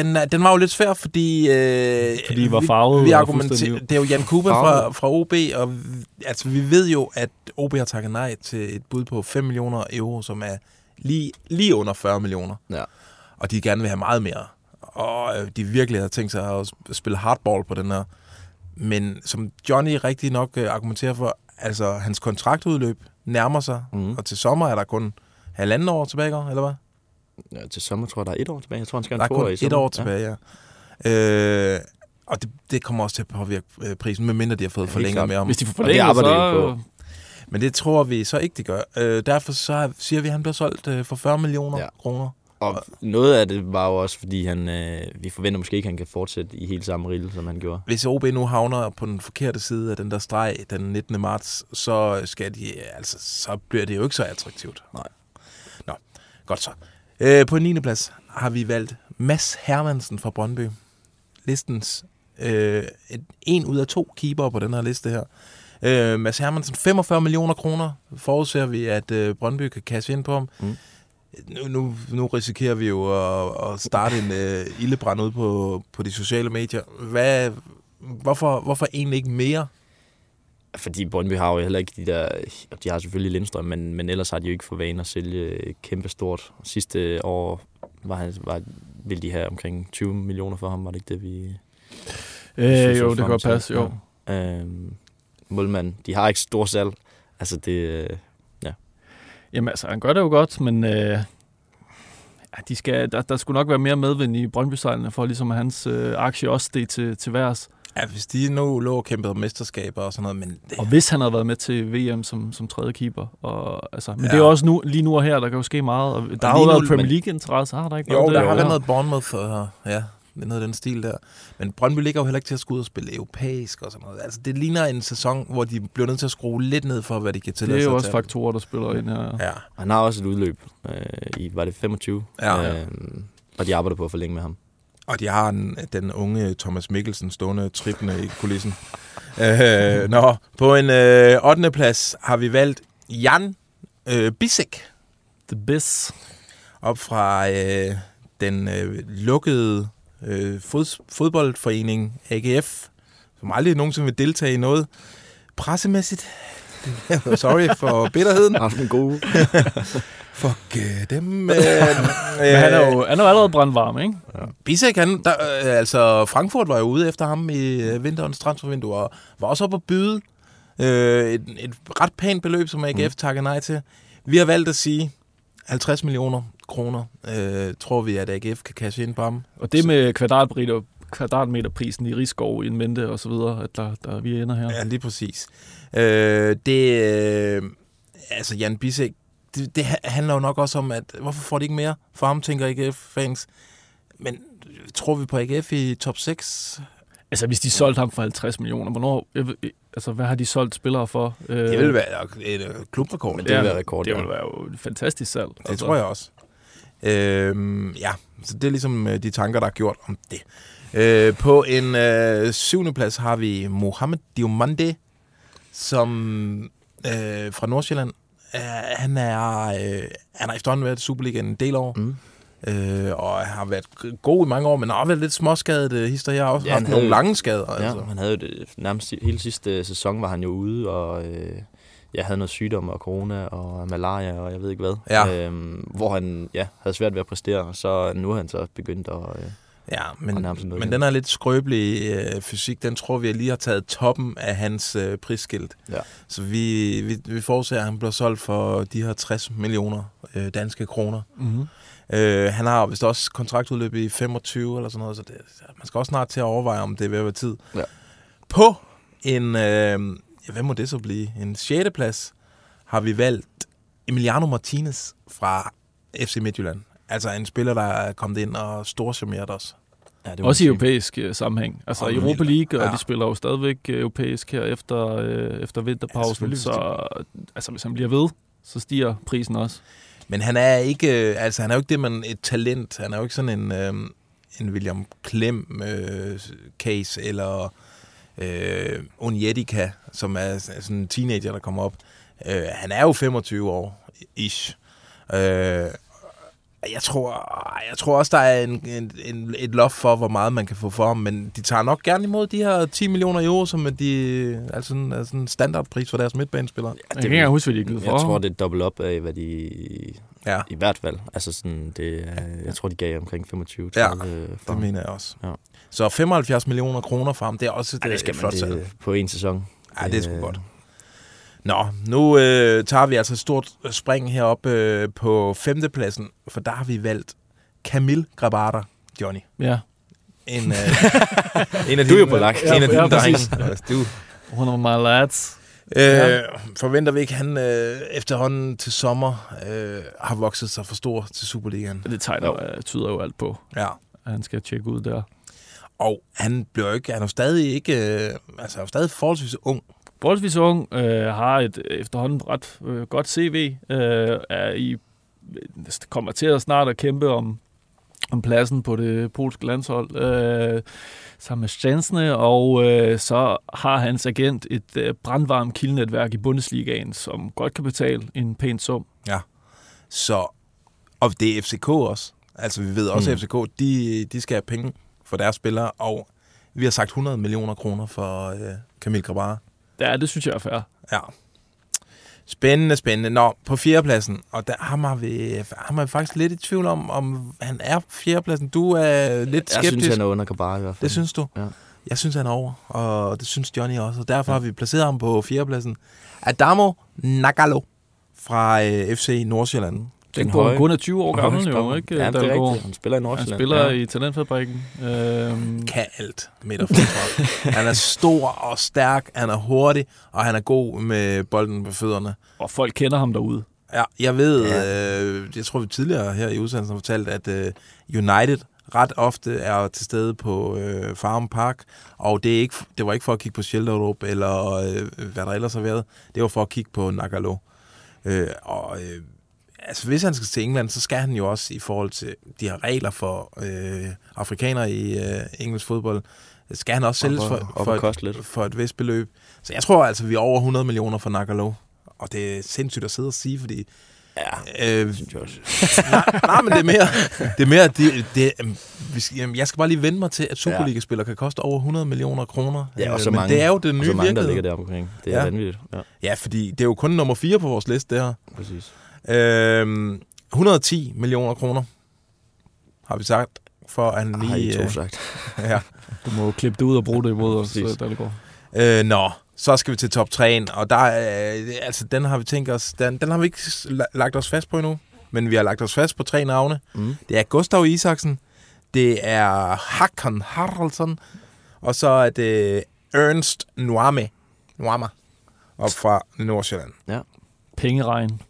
Speaker 2: den, den var jo lidt svær, fordi... Øh,
Speaker 4: Fordi I var
Speaker 2: vi-
Speaker 4: farvet
Speaker 2: Vi
Speaker 4: og
Speaker 2: argumenterer,
Speaker 4: fuldstændig
Speaker 2: det er jo Jan Kuba fra, fra OB, og vi- altså, vi ved jo, at OB har takket nej til et bud på 5 millioner euro, som er lige, lige under 40 millioner.
Speaker 3: Ja.
Speaker 2: Og de gerne vil have meget mere. Og øh, de virkelig har tænkt sig at sp- spille hardball på den her. Men som Johnny rigtig nok øh, argumenterer for, altså hans kontraktudløb nærmer sig,
Speaker 3: Mm.
Speaker 2: og til sommer er der kun halvanden år tilbage, eller hvad?
Speaker 3: ja. Til sommer tror jeg, der er et år tilbage. Jeg tror, han skal
Speaker 2: Der er
Speaker 3: have to år
Speaker 2: kun
Speaker 3: i
Speaker 2: et
Speaker 3: sommer.
Speaker 2: år tilbage, ja. Øh, og det, det kommer også til at påvirke øh, prisen, medmindre de har fået
Speaker 3: Ja,
Speaker 2: forlænget med om.
Speaker 4: Hvis de får forlænget, så...
Speaker 3: de på.
Speaker 2: Men det tror vi så ikke, de gør. Øh, derfor så siger vi, at han bliver solgt øh, for 40 millioner
Speaker 3: Ja.
Speaker 2: ja. kroner.
Speaker 3: Og noget af det var jo også, fordi han, øh, vi forventer måske ikke, at han kan fortsætte i helt samme rille, som han gjorde.
Speaker 2: Hvis OB nu havner på den forkerte side af den der streg den 19. marts, så skal de, altså, så bliver det jo ikke så attraktivt.
Speaker 3: Nej.
Speaker 2: Nå, godt så. Øh, på 9. plads har vi valgt Mads Hermansen fra Brøndby. Listens øh, en ud af to keeper på den her liste her. Øh, Mads Hermansen, 45 millioner kroner forudser vi, at øh, Brøndby kan kasse ind på ham.
Speaker 3: Mm.
Speaker 2: Nu, nu, nu risikerer vi jo at, at starte en øh, ildebrand ud på, på de sociale medier. Hvad, hvorfor, hvorfor egentlig ikke mere?
Speaker 3: Fordi Brøndby har jo heller ikke de der... De har selvfølgelig Lindstrøm, men, men ellers har de jo ikke for vane at sælge kæmpe stort. Sidste år var han, var, ville de have omkring 20 millioner for ham, var det ikke det, vi...
Speaker 4: Øh,
Speaker 3: så
Speaker 4: jo, det kan godt passe, jo.
Speaker 3: Ja. Øhm, målmand, de har ikke stor salg. Altså det...
Speaker 4: Jamen altså, han gør det jo godt, men øh, ja, de skal, der, der skulle nok være mere medvind i brøndby for ligesom at hans øh, aktie også steg til, til værs.
Speaker 2: Ja, hvis de nu lå og kæmpede om mesterskaber og sådan noget, men det,
Speaker 4: Og hvis han havde været med til VM som, som tredje keeper. Og, altså, men
Speaker 2: Ja.
Speaker 4: det er også nu, lige nu og her, der kan jo ske meget. Og der har
Speaker 2: lige
Speaker 4: jo været Premier League-interesse, har der ikke?
Speaker 2: jo, der
Speaker 4: det?
Speaker 2: har været noget Bournemouth og ja, noget af den stil der. Men Brøndby ligger jo heller ikke til at skulle ud og spille europæisk og sådan noget. Altså, det ligner en sæson, hvor de bliver nødt til at skrue lidt ned for, hvad de kan
Speaker 4: Det
Speaker 2: tillade
Speaker 4: er
Speaker 2: sig
Speaker 4: jo
Speaker 2: at
Speaker 4: også
Speaker 2: tage.
Speaker 4: faktorer, der spiller ind her.
Speaker 2: Ja.
Speaker 3: han har også et udløb øh, i, var det 25?
Speaker 2: Ja, ja.
Speaker 3: Øhm, og de arbejder på at forlænge med ham.
Speaker 2: Og de har en, den unge Thomas Mikkelsen stående trippende i kulissen. øh, nå, på en øh, 8. plads har vi valgt Jan øh, Bisek
Speaker 4: The Biz.
Speaker 2: op fra øh, den øh, lukkede øh, fod, fodboldforening AGF, som aldrig nogensinde vil deltage i noget pressemæssigt. Sorry for bitterheden.
Speaker 3: Har haft en god uge.
Speaker 2: Fuck øh, dem. Øh,
Speaker 4: Men han er jo, han er jo allerede brandvarm, ikke?
Speaker 2: Bisek, han, der, øh, altså Frankfurt var jo ude efter ham i øh, vinterens transfervindue, og var også oppe at byde øh, et, et ret pænt beløb, som AGF mm. takker nej til. Vi har valgt at sige 50 millioner kroner, øh, tror vi, at AGF kan cashe ind på ham.
Speaker 4: Og det med kvadratmeter, kvadratmeterprisen i Rigskov i en mente og så videre, at der, der vi ender her.
Speaker 2: Ja, lige præcis. Øh, det, øh, altså Jan Bisek, det, det ha- handler jo nok også om, at hvorfor får de ikke mere for ham, tænker AGF-fans. Men tror vi på AGF i top 6?
Speaker 4: Altså, hvis de solgte ham for 50 millioner, hvornår, altså, hvad har de solgt spillere for? Øh,
Speaker 2: Det vil være et øh, klubrekord.
Speaker 3: Men det vil være rekord,
Speaker 4: Det
Speaker 3: ja.
Speaker 4: vil være jo et fantastisk salg. Altså,
Speaker 2: Det tror jeg også. Øhm, ja, så det er ligesom øh, de tanker, der er gjort om det. Øh, på en øh, syvende plads har vi Mohamed Diomande, som øh, fra Nordsjælland. Øh, han er øh, han har efterhånden været i Superligaen en del år.
Speaker 3: Mm.
Speaker 2: Øh, og har været god i mange år, men har været lidt småskadet øh, hister. Jeg har også
Speaker 3: Ja,
Speaker 2: haft
Speaker 3: han
Speaker 2: nogle
Speaker 3: havde-
Speaker 2: lange skader.
Speaker 3: Ja,
Speaker 2: Altså.
Speaker 3: han havde jo det, nærmest hele sidste sæson var han jo ude, og øh, jeg havde noget sygdom og corona og malaria og jeg ved ikke hvad.
Speaker 2: Ja.
Speaker 3: Øhm, hvor han ja, havde svært ved at præstere, så nu har han så begyndt at... Øh,
Speaker 2: Ja, men,
Speaker 3: noget
Speaker 2: men den er lidt skrøbelig øh, fysik. Den tror vi lige har taget toppen af hans øh, prisskilt.
Speaker 3: Ja.
Speaker 2: Så vi, vi, vi forudser, at han bliver solgt for de her 60 millioner øh, danske kroner.
Speaker 4: Mm-hmm.
Speaker 2: Øh, han har vist også kontraktudløb i 25 eller sådan noget, så det, man skal også snart til at overveje, om det er ved at være tid.
Speaker 3: Ja.
Speaker 2: På en, øh, ja, hvad må det så blive? En 6. plads har vi valgt Emiliano Martinez fra FC Midtjylland. Altså en spiller, der er kommet ind og storcharmeret os.
Speaker 3: ja, det
Speaker 4: Også i europæisk øh, sammenhæng. Altså
Speaker 2: Og
Speaker 4: i Europa League, og
Speaker 2: ja.
Speaker 4: de spiller jo stadigvæk øh, europæisk her efter, øh, efter
Speaker 2: Ja,
Speaker 4: vinterpausen.
Speaker 2: selvfølgelig.
Speaker 4: så altså, hvis han bliver ved, så stiger prisen også.
Speaker 2: Men han er ikke, øh, altså han er jo ikke det, man et talent. Han er jo ikke sådan en, øh, en William Klem øh, case, eller øh, Onyetika, som er sådan en teenager, der kommer op. Øh, han er jo 25 år, ish. Øh, jeg tror, jeg tror også, der er en, en, en, et loft for, hvor meget man kan få for ham, men de tager nok gerne imod de her 10 millioner euro, som er de, altså en, altså en standardpris for deres midtbanespillere.
Speaker 4: Jeg kan engang huske, hvad de er givet for.
Speaker 3: Jeg tror, det er dobbelt op af, hvad de...
Speaker 2: Ja,
Speaker 3: I hvert fald. Altså sådan, det, jeg tror, de gav omkring 25
Speaker 2: Ja,
Speaker 3: 30 for
Speaker 2: det
Speaker 3: ham.
Speaker 2: mener jeg også.
Speaker 3: Ja.
Speaker 2: Så 75 millioner kroner for ham, det er også et,
Speaker 3: Ej, det
Speaker 2: et
Speaker 3: skal
Speaker 2: flot
Speaker 3: man
Speaker 2: salg.
Speaker 3: det, på en sæson.
Speaker 2: Ja, det er sgu
Speaker 3: Øh,
Speaker 2: godt. Nå, nu øh, tager vi altså et stort spring herop øh, på femtepladsen, for der har vi valgt Camille Grabata, Johnny.
Speaker 4: Ja,
Speaker 2: En, øh, en af
Speaker 3: Du er jo på lak.
Speaker 2: En af
Speaker 4: Ja,
Speaker 2: dine
Speaker 4: ja,
Speaker 2: drenge. Du.
Speaker 4: one of my lads.
Speaker 2: Øh,
Speaker 4: Ja.
Speaker 2: Forventer vi ikke, han øh, efterhånden til sommer øh, har vokset sig for stor til Superligaen?
Speaker 4: Det tegner, øh, tyder jo alt på,
Speaker 2: Ja.
Speaker 4: at han skal tjekke ud der.
Speaker 2: Og han bliver jo ikke, han er stadig ikke, øh, altså er stadig forholdsvis ung.
Speaker 4: Forholdsvis ung, øh, har et efterhånden ret øh, godt CV, øh, er i, kommer til at snart at kæmpe om, om pladsen på det polske landshold øh, sammen med Stansne, og øh, så har hans agent et øh, brandvarmt kildnetværk i Bundesligaen, som godt kan betale en pæn sum.
Speaker 2: Så, og det er FCK også. Altså, vi ved også,
Speaker 3: Mm.
Speaker 2: at FCK, de, de skal have penge for deres spillere, og vi har sagt 100 millioner kroner for øh, Kamil Grabara.
Speaker 4: Ja, det synes jeg er fair.
Speaker 2: Ja. Spændende, spændende. Nå, på fjerdepladsen, og der har vi, ham er vi faktisk lidt i tvivl om, om han er på fjerdepladsen. Du er lidt
Speaker 3: Jeg
Speaker 2: skeptisk.
Speaker 3: synes, han er under Kabar i hvert fald.
Speaker 2: Det synes du?
Speaker 3: Ja.
Speaker 2: Jeg synes, han er over, og det synes Johnny også. Og derfor har vi placeret ham på fjerdepladsen. Adamo Nagalo fra øh, FC Nordsjælland.
Speaker 4: Den
Speaker 3: høje-
Speaker 4: på kun er 20 år gammel jo, ikke?
Speaker 3: Ja, det er rigtigt. Han spiller i
Speaker 4: Han
Speaker 3: Nordsjælland.
Speaker 4: spiller
Speaker 3: ja.
Speaker 4: i Talentfabrikken. Øhm,
Speaker 2: Kan alt midterforsvar. han er stor og stærk, han er hurtig, og han er god med bolden på fødderne.
Speaker 4: og folk kender ham derude.
Speaker 2: Ja, jeg ved, ja. øh, jeg tror vi tidligere her i udsendelsen har fortalt, at øh, United ret ofte er til stede på øh, Farm Park, og det, er ikke, det var ikke for at kigge på Shelterup eller øh, hvad der ellers har været, det var for at kigge på Nagalo. Øh, og øh, altså, hvis han skal til England, så skal han jo også i forhold til de her regler for øh, afrikanere i øh, engelsk fodbold, skal han også sælges
Speaker 3: og-
Speaker 2: for, for,
Speaker 3: og
Speaker 2: et, for et vist beløb. Så jeg tror altså, vi er over 100 millioner for Nagalo. Og det er sindssygt at sidde og sige, fordi
Speaker 3: Ja,
Speaker 2: Øh,
Speaker 3: det synes jeg også.
Speaker 2: nej, nej, men det er mere, det er mere det, det, jeg skal bare lige vende mig til, at Superliga-spillere kan koste over 100 millioner kroner.
Speaker 3: Ja, og
Speaker 2: Øh,
Speaker 3: så
Speaker 2: men
Speaker 3: mange,
Speaker 2: det er jo det
Speaker 3: og
Speaker 2: nye
Speaker 3: så mange, der
Speaker 2: virkelighed.
Speaker 3: ligger der omkring. Det er
Speaker 2: ja.
Speaker 3: vanvittigt. Ja,
Speaker 2: Ja, fordi det er jo kun nummer 4 på vores liste, det her.
Speaker 3: præcis.
Speaker 2: Øhm, 110 millioner kroner, har vi sagt, for at han
Speaker 3: Har I
Speaker 2: lige...
Speaker 3: to
Speaker 2: øh,
Speaker 3: sagt.
Speaker 2: ja.
Speaker 4: Du må klippe det ud og bruge det imod os. Dalgaard.
Speaker 2: Øh, nå, så skal vi til top 3'en, og der, er, øh, altså, den har vi tænkt os, den, den har vi ikke la- lagt os fast på endnu, men vi har lagt os fast på tre navne.
Speaker 3: Mm.
Speaker 2: Det er Gustav Isaksen, det er Hakan Haraldsson, og så er det Ernst Nuame, Nuama, op fra Nordsjælland.
Speaker 4: Pengeregn.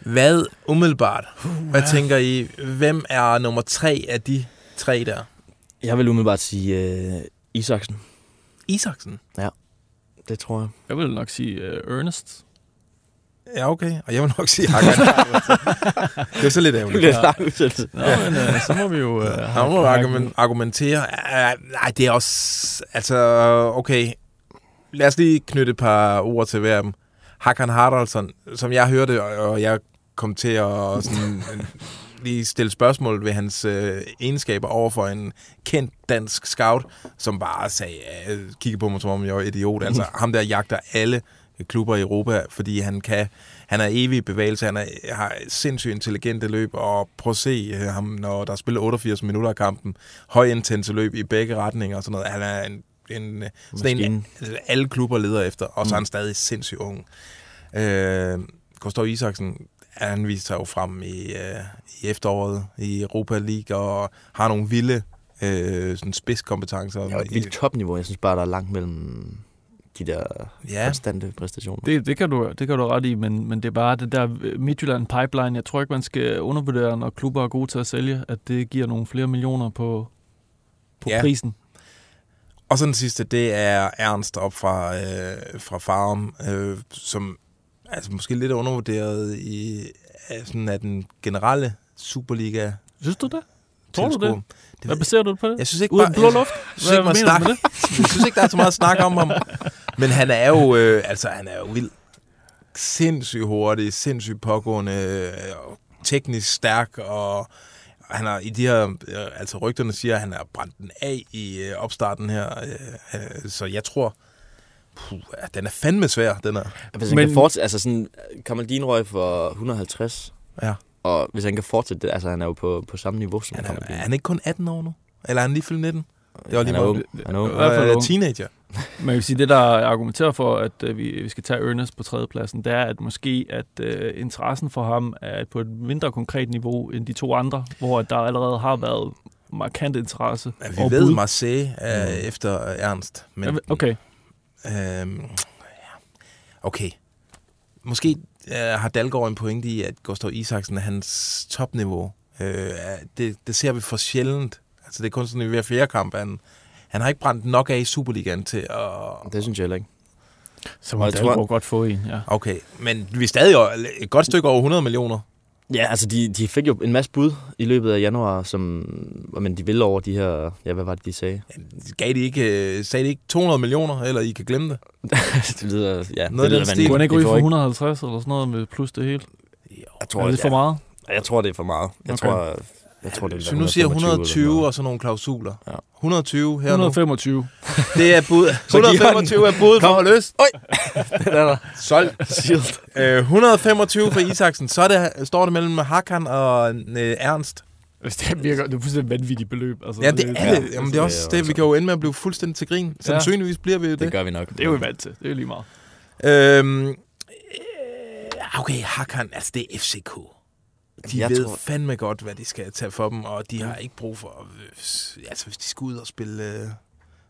Speaker 2: Hvad umiddelbart, hvad tænker I, hvem er nummer tre af de tre der?
Speaker 3: Jeg vil umiddelbart sige uh, Isaksen.
Speaker 2: Isaksen?
Speaker 3: Det tror jeg.
Speaker 4: Jeg vil nok sige uh, Ernest.
Speaker 2: Ja, okay. Og jeg vil nok sige Hakan det er så lidt ærgerligt.
Speaker 3: Det er udsættelse.
Speaker 4: Nå, men uh, så må vi jo... Uh,
Speaker 2: Ja, må argument, argumentere. Uh, nej, det er også... Altså, okay. Lad os lige knytte et par ord til hver af dem. Hakan Haraldsson, som jeg hørte, og jeg kom til at sådan, lige stille spørgsmål ved hans øh, egenskaber over for en kendt dansk scout, som bare sagde, øh, på mig, som om jeg var idiot. Altså, ham der jagter alle klubber i Europa, fordi han kan, han er evig i bevægelse, han er, har sindssygt intelligente løb, og prøv at se øh, ham, når der spiller 88 minutter af kampen, højintense løb i begge retninger og sådan noget. Han er en, en sådan en, alle klubber leder efter, og så er han stadig sindssygt ung. Øh, Gustav Isaksen, han viste sig jo frem i, øh, i efteråret i Europa League, og har nogle vilde øh, sådan spidskompetencer.
Speaker 3: Er et vildt topniveau. Jeg synes bare, der er langt mellem de der
Speaker 2: Ja,
Speaker 3: konstante præstationer.
Speaker 4: Det, det, kan du, det kan du ret i, men, men det er bare det der Midtjylland pipeline. Jeg tror ikke, man skal undervurdere, når klubber er gode til at sælge, at det giver nogle flere millioner på, på
Speaker 2: Ja.
Speaker 4: ja. prisen.
Speaker 2: Og så den sidste, det er Ernst op fra, øh, fra Farum, øh, som altså måske lidt er undervurderet i sådan af den generelle Superliga.
Speaker 4: Synes du det? Tror du det?
Speaker 2: tilskuer.
Speaker 4: Hvad baserer du det på det?
Speaker 2: Jeg synes ikke
Speaker 4: Ud
Speaker 2: bare,
Speaker 4: blå luft?
Speaker 2: jeg, synes ikke, man snak,
Speaker 4: med
Speaker 2: jeg synes ikke, der er så meget snak om ham. Men han er jo, øh, altså, han er jo vild. Sindssygt hurtig, sindssygt pågående, øh, teknisk stærk, og han har i de her, øh, altså rygterne siger, at han har brændt den af i øh, opstarten her. Øh, øh, så jeg tror, puh, ja, den er fandme svær, den her.
Speaker 3: Hvis han
Speaker 4: Men-
Speaker 3: kan fortsætte, altså sådan, Kamaldin røg for 150,
Speaker 2: Ja.
Speaker 3: og hvis han kan fortsætte det, altså han er jo på, på samme niveau som
Speaker 2: Han er, er han ikke kun 18 år nu? Eller er han lige fyldt 19? Det var lige
Speaker 3: han er
Speaker 2: meget.
Speaker 3: ung. Han er ung.
Speaker 4: I hvert fald ung.
Speaker 2: teenager.
Speaker 4: Man kan sige, det der argumenterer for, at øh, vi, vi skal tage Ernest på tredjepladsen, det er, at måske at øh, interessen for ham er på et mindre konkret niveau end de to andre, hvor der allerede har været markant interesse.
Speaker 2: Ja, vi
Speaker 4: og
Speaker 2: ved. Marseille er
Speaker 3: Mm.
Speaker 2: efter Ernst. Men,
Speaker 4: Okay,
Speaker 2: Øhm, ja. okay. Måske øh, har Dalgaard en pointe i, at Gustav Isaksen er hans topniveau. Øh, det, det ser vi for sjældent. Altså, det er kun sådan i hver fjerde kamp. Han, han har ikke brændt nok af i Superligaen til at...
Speaker 3: Det synes jeg heller ikke.
Speaker 4: så må
Speaker 3: tror-
Speaker 4: Dalgaard godt få en, ja.
Speaker 2: Okay, men vi er stadig et godt stykke over 100 millioner.
Speaker 3: Ja, altså de, de fik jo en masse bud i løbet af januar, som, men de ville over de her, ja, hvad var det, de sagde?
Speaker 2: Gav de ikke, øh, sagde de ikke 200 millioner, eller I kan glemme det?
Speaker 3: det lyder, ja,
Speaker 2: Noget
Speaker 3: det lyder
Speaker 4: han ikke ryge for 150 eller sådan noget med plus det hele?
Speaker 3: Jeg
Speaker 4: Tror, er det for
Speaker 3: ja,
Speaker 4: meget?
Speaker 3: Jeg tror, det er for meget. Jeg
Speaker 4: Okay.
Speaker 3: tror, jeg tror, det
Speaker 2: Så nu siger
Speaker 3: 125 eller
Speaker 2: 120
Speaker 3: noget.
Speaker 2: og sådan nogle klausuler.
Speaker 3: Ja.
Speaker 2: 120 her nu.
Speaker 4: 125.
Speaker 2: Det er bud.
Speaker 3: Så giver han-
Speaker 2: 125 er bud for at løse.
Speaker 3: Det er der.
Speaker 2: Solgt.
Speaker 3: Shield.
Speaker 2: Øh, 125 for Isaksen. Så det, står det mellem Hakan og øh, Ernst.
Speaker 4: Hvis det virker, det er fuldstændig vanvittigt beløb. Altså,
Speaker 2: Ja, det er det. Jamen, det er også
Speaker 3: det
Speaker 2: vi kan jo ende med at blive fuldstændig til grin. Sandsynligvis bliver vi jo
Speaker 3: Det
Speaker 2: det.
Speaker 3: gør vi nok.
Speaker 4: Det er jo vant til. Det er lige meget.
Speaker 2: Øhm, øh, okay, Hakan, altså det er FCK. De
Speaker 3: Jeg
Speaker 2: ved
Speaker 3: tror-
Speaker 2: fandme godt, hvad de skal tage for dem, og de har ikke brug for, øh, altså hvis de skal ud og spille øh,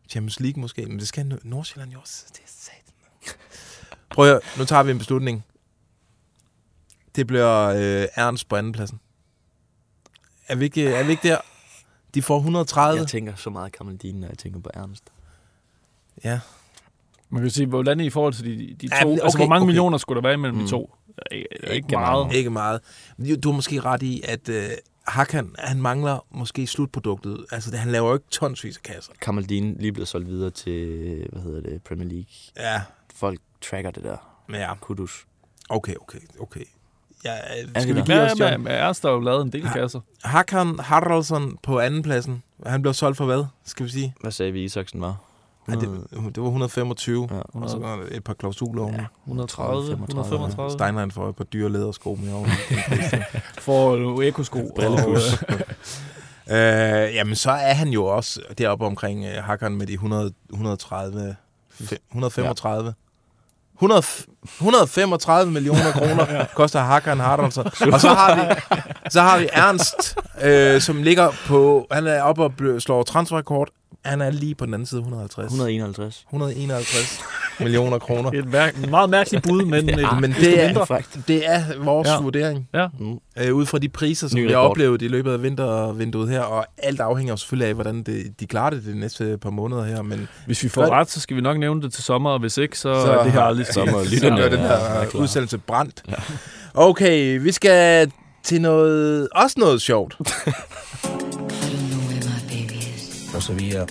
Speaker 2: Champions League måske, men det skal Nord- Nordsjælland jo også. Det er satan. Prøv at høre, nu tager vi en beslutning. Det bliver øh, Ernst på andenpladsen. Er vi, ikke, er vi ikke der? De får 130.
Speaker 3: Jeg tænker så meget Kamaldine, når jeg tænker på Ernst.
Speaker 2: Ja.
Speaker 4: Man kan sige, hvordan er I i forhold til de, de
Speaker 2: Ja,
Speaker 4: to?
Speaker 2: men
Speaker 4: altså,
Speaker 2: okay,
Speaker 4: hvor mange
Speaker 2: okay.
Speaker 4: millioner skulle der være imellem
Speaker 3: Mm.
Speaker 4: de to? Ikke, ikke meget.
Speaker 2: Ikke meget. Du har måske ret i, at øh, Hakan, han mangler måske slutproduktet. Altså, det, han laver jo ikke tonsvis af kasser.
Speaker 3: Kamaldine lige blevet solgt videre til, hvad hedder det, Premier League.
Speaker 2: Ja,
Speaker 3: Folk tracker det der.
Speaker 2: ja.
Speaker 3: Kudus.
Speaker 2: Okay, okay, okay. Ja, øh,
Speaker 3: Er
Speaker 2: skal vi give
Speaker 4: Ja,
Speaker 2: os,
Speaker 4: med,
Speaker 2: John?
Speaker 4: med Ernst har jo lavet en del
Speaker 2: Ja.
Speaker 4: kasser.
Speaker 2: Hakan Haraldsson på andenpladsen. Han blev solgt for hvad, skal vi sige?
Speaker 3: Hvad sagde vi, Isaksen var?
Speaker 2: Ja, det, det var 125.
Speaker 3: Ja.
Speaker 2: Og så var et par klausuler oven.
Speaker 3: Ja.
Speaker 4: 130, 135.
Speaker 2: Steinlein får et par dyre lædersko med over.
Speaker 4: For nogle ekosko.
Speaker 3: Brillebus.
Speaker 4: og, øh,
Speaker 2: øh, jamen, så er han jo også deroppe omkring uh, Hakan med de 100, 130, fe- 135. 100, 135 millioner kroner koster Hakan Haraldsson. Og så har vi, så har vi Ernst, øh, som ligger på... Han er oppe og slår transferrekord. Han er lige på den anden side 150.
Speaker 3: 151.
Speaker 2: 151 millioner kroner.
Speaker 4: et mærk, en meget mærkeligt bud, men, ja,
Speaker 2: men
Speaker 4: desto
Speaker 2: det er-. Det er vores
Speaker 4: Ja.
Speaker 2: ja. vurdering.
Speaker 4: Ja.
Speaker 3: Mm.
Speaker 2: Øh, ud fra de priser, som
Speaker 3: Ny
Speaker 2: vi har oplevet i løbet af vintervinduet her, og alt afhænger selvfølgelig af, hvordan det, de klarer det de næste par måneder her, men
Speaker 4: Hvis vi får ret, så skal vi nok nævne det til sommer, og hvis ikke, så,
Speaker 2: Så
Speaker 4: er det her aldrig
Speaker 3: må
Speaker 2: så er den
Speaker 3: Ja,
Speaker 2: her
Speaker 3: er klar.
Speaker 2: udsendelse brændt. Okay, vi skal til noget, også noget sjovt.
Speaker 7: is,
Speaker 2: Og så videre,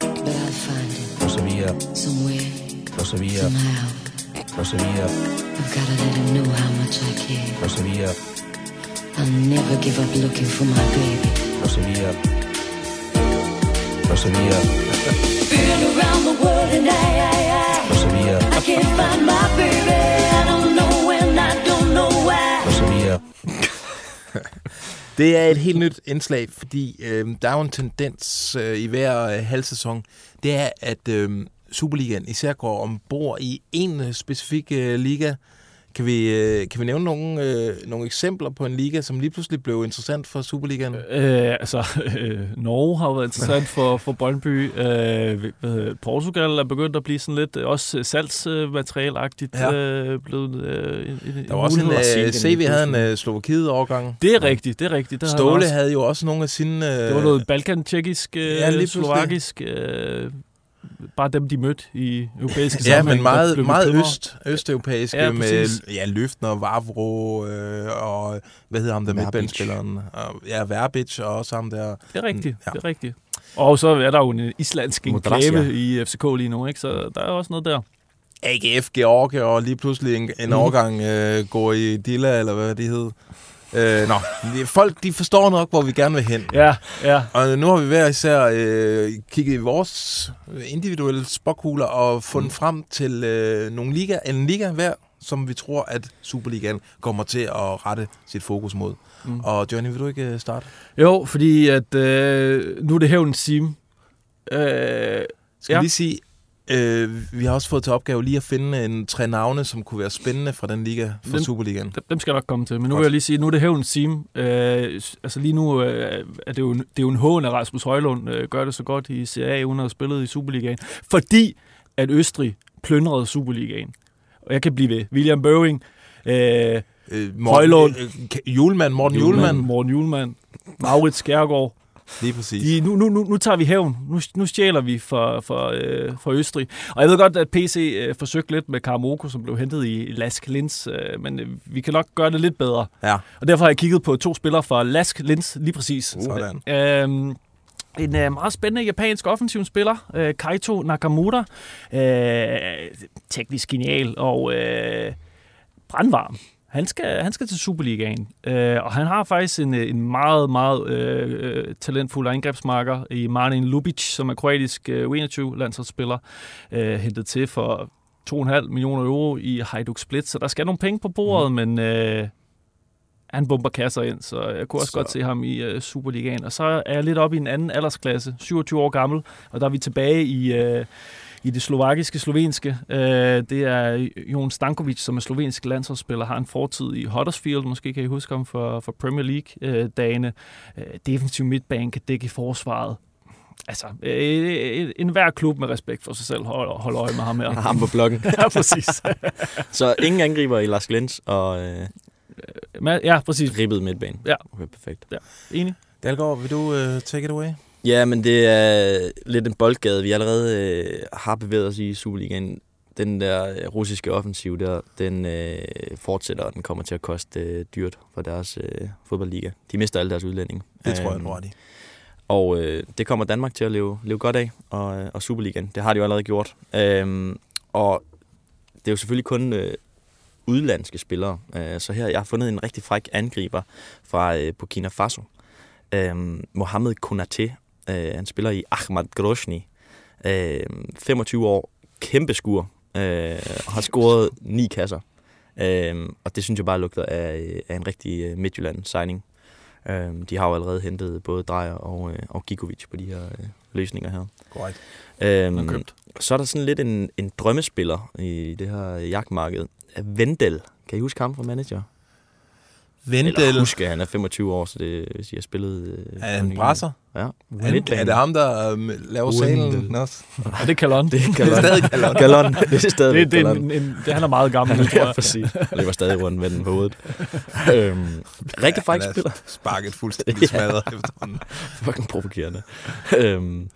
Speaker 7: but I'll find him
Speaker 2: og så videre,
Speaker 7: somewhere,
Speaker 2: og så videre,
Speaker 7: somehow.
Speaker 2: og så videre,
Speaker 7: I've gotta let him know how much I care.
Speaker 2: og så videre,
Speaker 7: I'll never give up looking for my baby.
Speaker 2: og så videre, og så videre,
Speaker 7: Been around the world and I, I, I,
Speaker 2: og så videre,
Speaker 7: I can't find my baby. I don't know when, I don't know why.
Speaker 2: og så videre. Det er et helt nyt indslag, fordi øh, der er jo en tendens øh, i hver øh, halv sæson. Det er, at øh, Superligaen især går ombord i en øh, specifik øh, liga. Kan vi, øh, kan vi nævne nogle, øh, nogle eksempler på en liga, som lige pludselig blev interessant for Superligaen?
Speaker 4: Øh, altså, øh, Norge har jo været interessant for, for Brøndby. Øh, det, Portugal er begyndt at blive sådan lidt, øh, også salgsmaterialagtigt
Speaker 2: Ja.
Speaker 4: øh, blevet øh, en, en
Speaker 2: Der var også en, øh, CV
Speaker 3: lige
Speaker 2: havde en øh, Slovakiet-overgang.
Speaker 4: Det er rigtigt, det er rigtigt. Det har
Speaker 2: Ståle
Speaker 4: også,
Speaker 2: havde jo også nogle af sine... Øh,
Speaker 4: Det var noget balkan-tjekkisk, øh,
Speaker 2: Ja,
Speaker 4: slovakisk. Øh, bare dem, de mødte i europæiske
Speaker 2: Ja,
Speaker 4: sammenhæng,
Speaker 2: men
Speaker 4: der
Speaker 2: meget,
Speaker 4: blev
Speaker 2: meget øst, østeuropæiske
Speaker 4: Ja,
Speaker 2: ja, med
Speaker 4: præcis.
Speaker 2: ja, Løftner, Vavro øh, og hvad hedder ham der? Og, Ja, Verbic og også ham der.
Speaker 4: Det er rigtigt,
Speaker 2: Ja.
Speaker 4: ja. det er rigtigt. Og så er der jo en islandsk enklave i FCK lige nu, ikke? så der er også noget der.
Speaker 2: AGF Georgia og lige pludselig en, en
Speaker 4: Mhm.
Speaker 2: overgang øh, går i Dilla, eller hvad det hed. Øh, nå, folk de forstår nok, hvor vi gerne vil hen.
Speaker 4: Ja, ja.
Speaker 2: Og nu har vi hver især øh, kigget i vores individuelle spokkugler og fundet mm. frem til øh, nogle liga, en liga hver, som vi tror, at Superligaen kommer til at rette sit fokus mod. Mm. Og Johnny, vil du ikke øh, starte?
Speaker 4: Jo, fordi at øh, nu er det hævnens sim. Øh,
Speaker 2: Skal. Ja. lige sige, øh, vi har også fået til opgave lige at finde en tre navne, som kunne være spændende fra den liga, for
Speaker 4: Den-
Speaker 2: Superligaen.
Speaker 4: dem- dem skal jeg nok komme til. Men nu
Speaker 2: Godt.
Speaker 4: vil jeg lige sige, nu er det hævnens sim. Øh, altså lige nu øh, er det jo, en- det er jo en hån, at Rasmus Højlund øh, gør det så godt i CA, uden at have spillet i Superligaen. Fordi at Østrig plyndrede Superligaen. Og jeg kan blive ved. William Børing, øh,
Speaker 2: Øh,
Speaker 4: Højlund.
Speaker 2: Øh, øh, Julemand, Morten Julemand.
Speaker 4: Morten Julemand, Maurits Skærgaard,
Speaker 2: Lige præcis.
Speaker 4: De, nu, nu, nu, nu tager vi hævn. Nu, nu stjæler vi for, for, øh, for Østrig. Og jeg ved godt, at PC øh, forsøgte lidt med Karamoko, som blev hentet i Lask Linz, øh, men øh, vi kan nok gøre det lidt bedre.
Speaker 2: Ja,
Speaker 4: Og derfor har jeg kigget på to spillere fra Lask Linz lige præcis.
Speaker 2: sådan.
Speaker 4: Øhm, en øh, meget spændende japansk offensiv spiller, øh, Kaito Nakamura. Øh, teknisk genial og øh, brandvarm. Han skal, han skal til Superligaen, øh, og han har faktisk en, øh, en meget, meget øh, øh, talentfuld angrebsmarker i Martin Lubic, som er kroatisk øh, U21-landsholdsspiller, øh, hentet til for 2,5 millioner euro i Hajduk Split, så der skal nogle penge på bordet, mm. men øh, han bomber kasser ind, så jeg kunne også
Speaker 2: Så-
Speaker 4: så. godt se ham i øh, Superligaen. Og så er jeg lidt oppe i en anden aldersklasse, 27 år gammel, og der er vi tilbage i, øh, i det slovakiske, slovenske. Øh, det er Jon Stankovic, som er slovensk landsholdsspiller, har en fortid i Huddersfield, måske kan I huske ham for, for Premier League-dagene. Øh, defensiv midtbane kan dække i forsvaret. Altså, øh, en hver klub med respekt for sig selv holder, holder øje med ham her.
Speaker 3: Ham på blokken.
Speaker 4: ja, præcis.
Speaker 3: Så ingen angriber i Lars Glens og øh,
Speaker 4: ja, præcis.
Speaker 3: ribbet midtbane.
Speaker 4: Ja.
Speaker 3: Okay, perfekt.
Speaker 4: Enig.
Speaker 2: Dalgaard, vil du uh, take it away?
Speaker 3: Ja, men det er lidt en boldgade. Vi allerede øh, har bevæget os i Superligaen. Den der øh, russiske offensiv der, den øh, fortsætter, og den kommer til at koste øh, dyrt for deres øh, fodboldliga. De mister alle deres udlændinge.
Speaker 2: Det tror jeg, du ret i.
Speaker 3: Og øh, det kommer Danmark til at leve, leve godt af, og, øh, og Superligaen. Det har de jo allerede gjort. Øhm, og det er jo selvfølgelig kun øh, udlandske spillere. Øh, så her jeg har fundet en rigtig fræk angriber fra øh, Burkina Faso. Øhm, Mohamed Konaté. Øh, han spiller i Ahmad Grosny. Øh, 25 år. Kæmpe skur. Øh, og har scoret ni kasser. Øh, og det synes jeg bare lugter af, øh, af en rigtig øh, Midtjylland-signing. Øhm, de har jo allerede hentet både Drejer og, øh, og Gigovic på de her øh, løsninger her.
Speaker 2: Korrekt.
Speaker 3: Øhm,
Speaker 4: købt.
Speaker 3: så er der sådan lidt en, en drømmespiller i det her jagtmarked. Vendel. Kan I huske ham fra manager? Eller
Speaker 2: Vendel.
Speaker 3: huske, han er 25 år, så det vil sige, jeg har spillet... Øh,
Speaker 2: Er han brasser?
Speaker 3: Ja.
Speaker 2: Vendel. Er det ham, der um, laver salen
Speaker 3: Vendel.
Speaker 2: også?
Speaker 4: Og det er Kalon.
Speaker 3: Det er
Speaker 2: Det er stadig Kalon.
Speaker 3: Gallon. Det er stadig
Speaker 4: Det, det, er en, en, det, han er meget gammel, tror
Speaker 3: Ja,
Speaker 4: jeg.
Speaker 3: præcis. Og det var stadig rundt med den på hovedet. øhm, rigtig fræk
Speaker 2: Han er
Speaker 3: spiller.
Speaker 2: Sparket fuldstændig smadret efterhånden.
Speaker 3: fucking provokerende. øhm,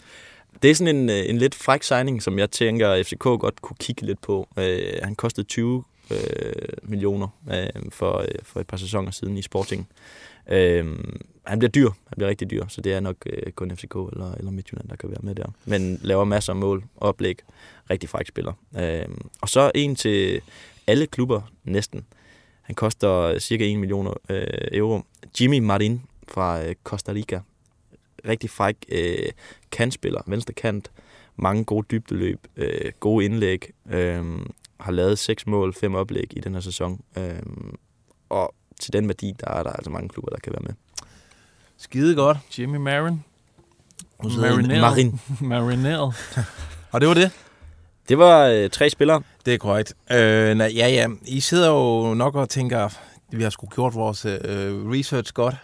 Speaker 3: det er sådan en, øh, en lidt fræk signing, som jeg tænker, at FCK godt kunne kigge lidt på. Øh, han kostede 20 øh, millioner øh, for, øh, for et par sæsoner siden i Sporting. Øh, han bliver dyr. Han bliver rigtig dyr, så det er nok øh, kun FCK eller, eller Midtjylland, der kan være med der. Men laver masser af mål, oplæg. Rigtig fræk spiller. Øh, og så en til alle klubber næsten. Han koster cirka 1 million øh, euro. Jimmy Martin fra øh, Costa Rica rigtig fræk øh, kantspiller, venstre kant, mange gode dybdeløb, øh, gode indlæg, øh, har lavet seks mål, fem oplæg i den her sæson, øh, og til den værdi, der er der altså mange klubber, der kan være med.
Speaker 2: Skide godt.
Speaker 4: Jimmy Marin. Marineret.
Speaker 3: Marin.
Speaker 4: Marineret.
Speaker 2: Og det var det.
Speaker 3: Det var øh, tre spillere.
Speaker 2: Det er korrekt. Øh, nej, ja, ja. I sidder jo nok og tænker, vi har sgu gjort vores øh, research godt.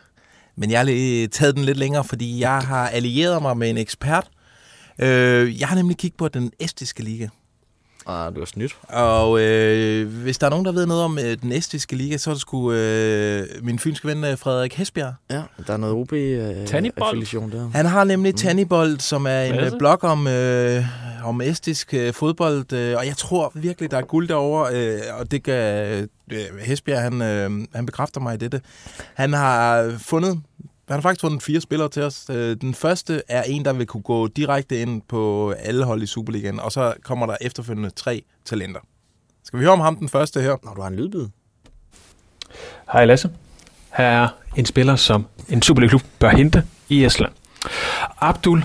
Speaker 2: Men jeg har lige taget den lidt længere, fordi jeg har allieret mig med en ekspert. Øh, jeg har nemlig kigget på den estiske liga.
Speaker 3: Ah, du har snydt.
Speaker 2: Og øh, hvis der er nogen, der ved noget om øh, den estiske liga, så er det sgu øh, min fynske ven øh, Frederik Hesbjerg.
Speaker 3: Ja, der er noget OB øh,
Speaker 4: Tannibold.
Speaker 3: affiliation der.
Speaker 2: Han har nemlig Tannibold, som er en øh, blog om, øh, om estisk øh, fodbold, øh, og jeg tror virkelig, der er guld derovre, øh, og det kan øh, Hesbjerg, han, øh, han bekræfter mig i dette. Han har fundet, han har faktisk fundet fire spillere til os. Øh, den første er en, der vil kunne gå direkte ind på alle hold i Superligaen, og så kommer der efterfølgende tre talenter. Skal vi høre om ham den første her?
Speaker 3: Når du har en lydbid.
Speaker 8: Hej Lasse. Her er en spiller, som en Superliga-klub bør hente i Estland. Abdul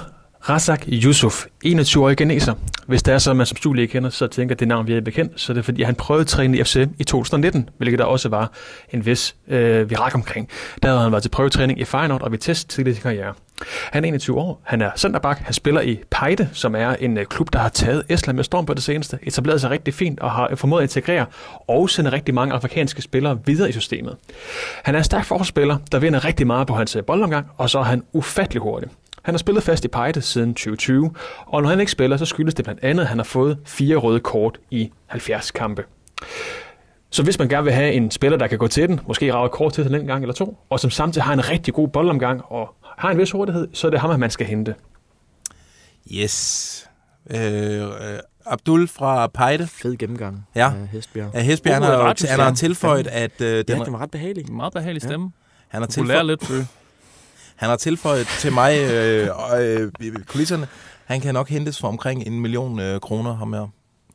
Speaker 8: Razak Yusuf, 21-årig geneser. Hvis det er så, at man som Superliga kender, så tænker at det navn, vi er bekendt, så er det fordi, han prøvede at træne i FC i 2019, hvilket der også var en vis øh, virak omkring. Der havde han været til prøvetræning i Feyenoord og Vitesse tidligere i sin karriere. Han er 21 år, han er centerback, han spiller i Pejde, som er en øh, klub, der har taget Estland med storm på det seneste, etableret sig rigtig fint og har formået at integrere og sende rigtig mange afrikanske spillere videre i systemet. Han er en stærk forsvarsspiller, der vinder rigtig meget på hans øh, boldomgang, og så er han ufattelig hurtig. Han har spillet fast i Pejde siden 2020, og når han ikke spiller, så skyldes det blandt andet, at han har fået fire røde kort i 70 kampe. Så hvis man gerne vil have en spiller, der kan gå til den, måske rave kort til den en gang eller to, og som samtidig har en rigtig god boldomgang og har en vis hurtighed, så er det ham, man skal hente.
Speaker 2: Yes. Øh, øh, Abdul fra Pejde.
Speaker 3: Fed gennemgang
Speaker 2: Ja.
Speaker 3: af Hestbjerg.
Speaker 2: Ja, Hesbjerg, han har,
Speaker 4: Radius,
Speaker 2: han har
Speaker 4: ja.
Speaker 2: tilføjet, at øh,
Speaker 3: Den,
Speaker 2: den,
Speaker 3: den var ret behagelig.
Speaker 4: Meget behagelig stemme.
Speaker 2: han, har tilføjet,
Speaker 4: lidt.
Speaker 2: Han har tilføjet til mig øh, øh, kulisserne, han kan nok hentes for omkring en million øh, kroner, ham her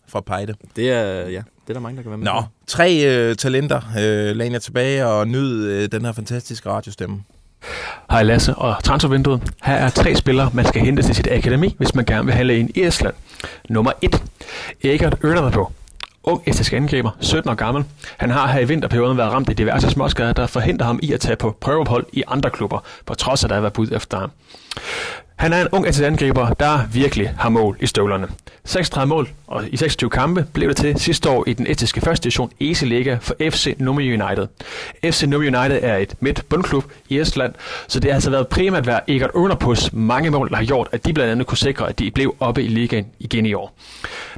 Speaker 2: fra Pejde.
Speaker 3: Det er, ja, det er der mange, der kan være med
Speaker 2: Nå, tre øh, talenter øh, lagde jeg tilbage og nyd øh, den her fantastiske radiostemme.
Speaker 8: Hej Lasse og transfervinduet. Her er tre spillere, man skal hente til sit akademi, hvis man gerne vil handle ind i Estland. Nummer 1. Egert Ørner på. Ung estisk angriber, 17 år gammel. Han har her i vinterperioden været ramt af diverse småskader, der forhindrer ham i at tage på prøveophold i andre klubber, på trods af, at der har været bud efter ham. Han er en ung estisk angriber, der virkelig har mål i støvlerne. 36 mål, og i 26 kampe blev det til sidste år i den estiske første division Ese Liga for FC Nummi United. FC Nummi United er et midt bundklub i Estland, så det har altså været primært været Egert Underpus mange mål, der har gjort, at de blandt andet kunne sikre, at de blev oppe i ligaen igen i år.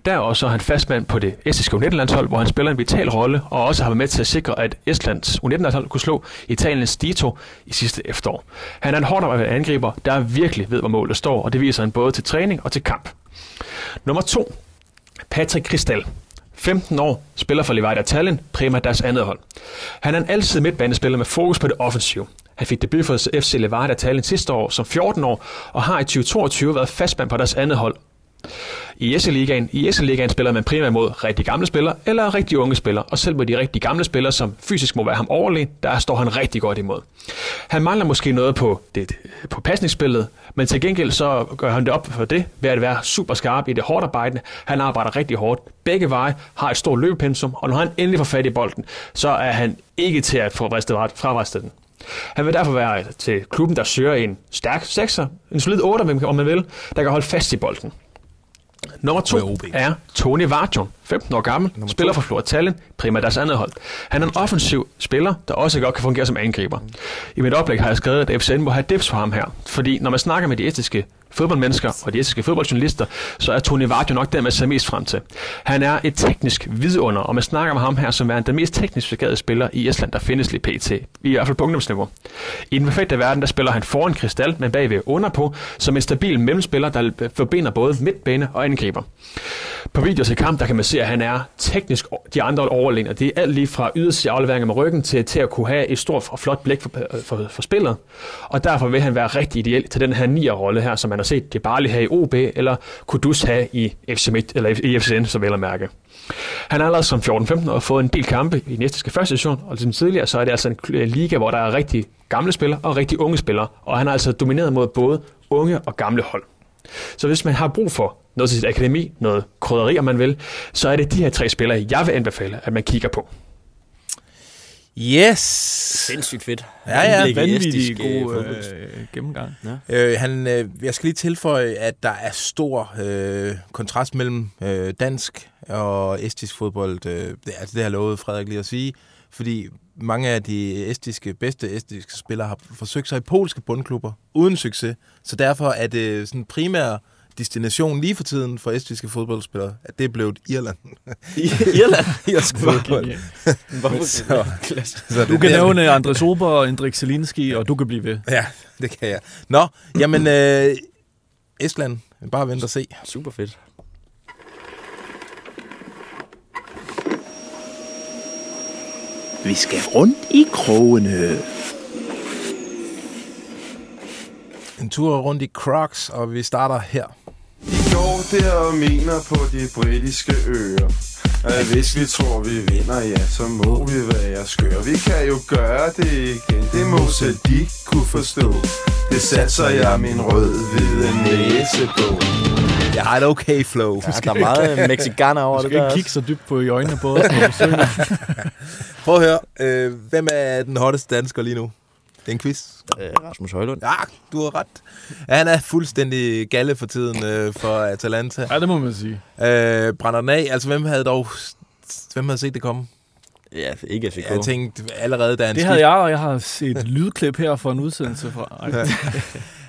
Speaker 8: Der er også han fastmand på det estiske U19-landshold, hvor han spiller en vital rolle, og også har været med til at sikre, at Estlands U19-landshold kunne slå Italiens Dito i sidste efterår. Han er en hårdt arbejdende angriber, der virkelig ved, hvor målet står, og det viser han både til træning og til kamp. Nummer 2. Patrick Kristal. 15 år, spiller for Levadia Tallinn, primært deres andet hold. Han er en altid midtbanespiller med fokus på det offensive. Han fik debut for FC Levadia Tallinn sidste år som 14 år, og har i 2022 været fastmand på deres andet hold. I SL-ligaen, i SL-ligaen spiller man primært mod rigtig gamle spillere eller rigtig unge spillere, og selv med de rigtig gamle spillere, som fysisk må være ham overlegen, der står han rigtig godt imod. Han mangler måske noget på, det, på pasningsspillet, men til gengæld så gør han det op for det ved at være super skarp i det hårdt arbejdende. Han arbejder rigtig hårdt. Begge veje har et stort løbepensum, og når han endelig får fat i bolden, så er han ikke til at få fravriste den. Han vil derfor være til klubben, der søger en stærk sekser, en solid 8, om man vil, der kan holde fast i bolden. Nummer to er Tony Vartjon, 15 år gammel, Nummer spiller for Flora Tallinn, primært deres andet hold. Han er en offensiv spiller, der også godt kan fungere som angriber. I mit oplæg har jeg skrevet, at FCN må have dips for ham her, fordi når man snakker med de estiske fodboldmennesker og de estiske fodboldjournalister, så er Tony Vartjon nok den, man ser mest frem til. Han er et teknisk vidunder, og man snakker med ham her som er den mest teknisk begavede spiller i Estland, der findes lige pt. I hvert fald på ungdomsniveau. I den perfekte verden, der spiller han foran Kristal, men bagved under på, som en stabil mellemspiller, der forbinder både midtbane og angriber. På videoer til kamp, der kan man se, at han er teknisk de andre overlegen, og det er alt lige fra yderste afleveringer med ryggen til, til at kunne have et stort og flot blik for, øh, for, for spillet. Og derfor vil han være rigtig ideel til den her nier-rolle her, som han har set det bare have i OB, eller Kudus have i FC Midt, eller i FCN, så vel at mærke. Han har allerede som 14-15 år fået en del kampe i næste første session, og som tidligere, så er det altså en liga, hvor der er rigtig gamle spillere og rigtig unge spillere, og han har altså domineret mod både unge og gamle hold. Så hvis man har brug for noget til sit akademi, noget krydderi, om man vil, så er det de her tre spillere, jeg vil anbefale, at man kigger på.
Speaker 2: Yes!
Speaker 3: Sindssygt fedt.
Speaker 2: Ja, ja.
Speaker 4: Vanvittig
Speaker 3: øh,
Speaker 4: god
Speaker 3: fodbold.
Speaker 4: øh, gennemgang.
Speaker 2: Øh, han, øh, jeg skal lige tilføje, at der er stor øh, kontrast mellem øh, dansk og estisk fodbold. Øh, det, altså, det har lovet Frederik lige at sige, fordi mange af de estiske, bedste estiske spillere har forsøgt sig i polske bundklubber uden succes. Så derfor er det sådan primær destination lige for tiden for estiske fodboldspillere, at det er blevet Irland.
Speaker 3: Irland?
Speaker 2: Irsk fodbold.
Speaker 3: Hvorfor?
Speaker 2: Så, så
Speaker 4: Du kan
Speaker 2: der-
Speaker 4: nævne Andres Ober og Indrik Zelinski, og du kan blive ved.
Speaker 2: Ja, det kan jeg. Nå, jamen, øh, Estland, bare vent og se.
Speaker 3: Super fedt.
Speaker 9: Vi skal rundt i krogene.
Speaker 2: En tur rundt i Crocs, og vi starter her.
Speaker 10: Vi går der og mener på de britiske øer at hvis vi tror vi vinder, ja, så må vi være skøre Vi kan jo gøre det igen, det må selv de kunne forstå Det satser jeg min rød-hvide næse på
Speaker 2: Jeg har et okay flow.
Speaker 3: Ja, der er meget mexikaner over
Speaker 4: Du
Speaker 3: det
Speaker 4: skal
Speaker 3: der.
Speaker 4: ikke kigge så dybt på i øjnene på os, når du synger.
Speaker 2: Prøv at høre, øh, hvem er den hotteste dansker lige nu? Det er en quiz.
Speaker 3: Øh, Rasmus Højlund.
Speaker 2: Ja, du har ret. Ja, han er fuldstændig galle for tiden øh, for Atalanta.
Speaker 4: Ja, det må man sige.
Speaker 2: Øh, brænder den af. Altså, hvem havde dog... Hvem havde set det komme?
Speaker 3: Ja, ikke FCK.
Speaker 2: Jeg tænkte allerede, da han,
Speaker 4: Det havde jeg, og jeg har set et lydklip her for en udsendelse fra...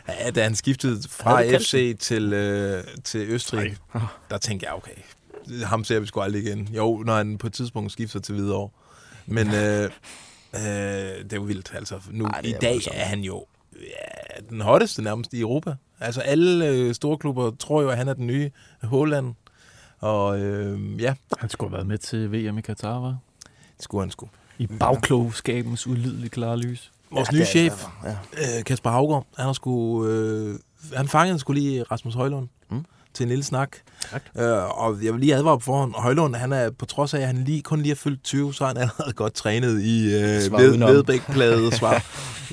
Speaker 4: Ej.
Speaker 2: ja, da han skiftede fra FC til, øh, til Østrig, der tænkte jeg, okay, ham ser vi sgu aldrig igen. Jo, når han på et tidspunkt skifter til Hvidovre. Men øh, øh, det er jo vildt, altså. Nu,
Speaker 3: Ej,
Speaker 2: I dag
Speaker 3: voldsomt.
Speaker 2: er han jo ja, den hotteste nærmest i Europa. Altså alle øh, store klubber tror jo, at han er den nye Håland. Og øh, ja,
Speaker 4: Han skulle have været med til VM i Katar, var?
Speaker 2: det skulle han sgu.
Speaker 4: I bagklogskabens ulideligt klare lys.
Speaker 2: Vores
Speaker 3: Ja,
Speaker 2: nye chef,
Speaker 3: ja.
Speaker 2: øh, Kasper Havgaard, han, har sgu, øh, han fangede sgu lige Rasmus Højlund mm. Til en lille snak. Øh, og jeg vil lige advare på forhånd, Højlund, han er på trods af, at han lige, kun lige er fyldt 20, så er han allerede godt trænet i øh, ved,
Speaker 3: udenom.
Speaker 2: vedbækpladet svar.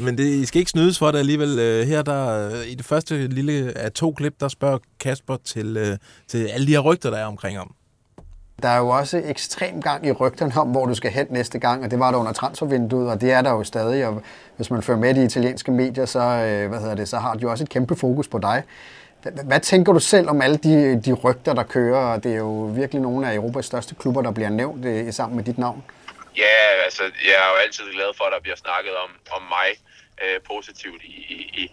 Speaker 2: Men det, I skal ikke snydes for det alligevel. Øh, her der, øh, i det første lille af to klip, der spørger Kasper til, øh, til alle de her rygter, der er omkring ham.
Speaker 11: Der er jo også ekstrem gang i rygterne om, hvor du skal hen næste gang, og det var der under transfervinduet, og det er der jo stadig. Og hvis man følger med i de italienske medier, så, øh, hvad hedder det, så har de jo også et kæmpe fokus på dig. Hvad tænker du selv om alle de, de rygter, der kører? Og det er jo virkelig nogle af Europas største klubber, der bliver nævnt øh, sammen med dit navn.
Speaker 12: Ja, altså, jeg er jo altid glad for, at der bliver snakket om, om mig øh, positivt i, i, i,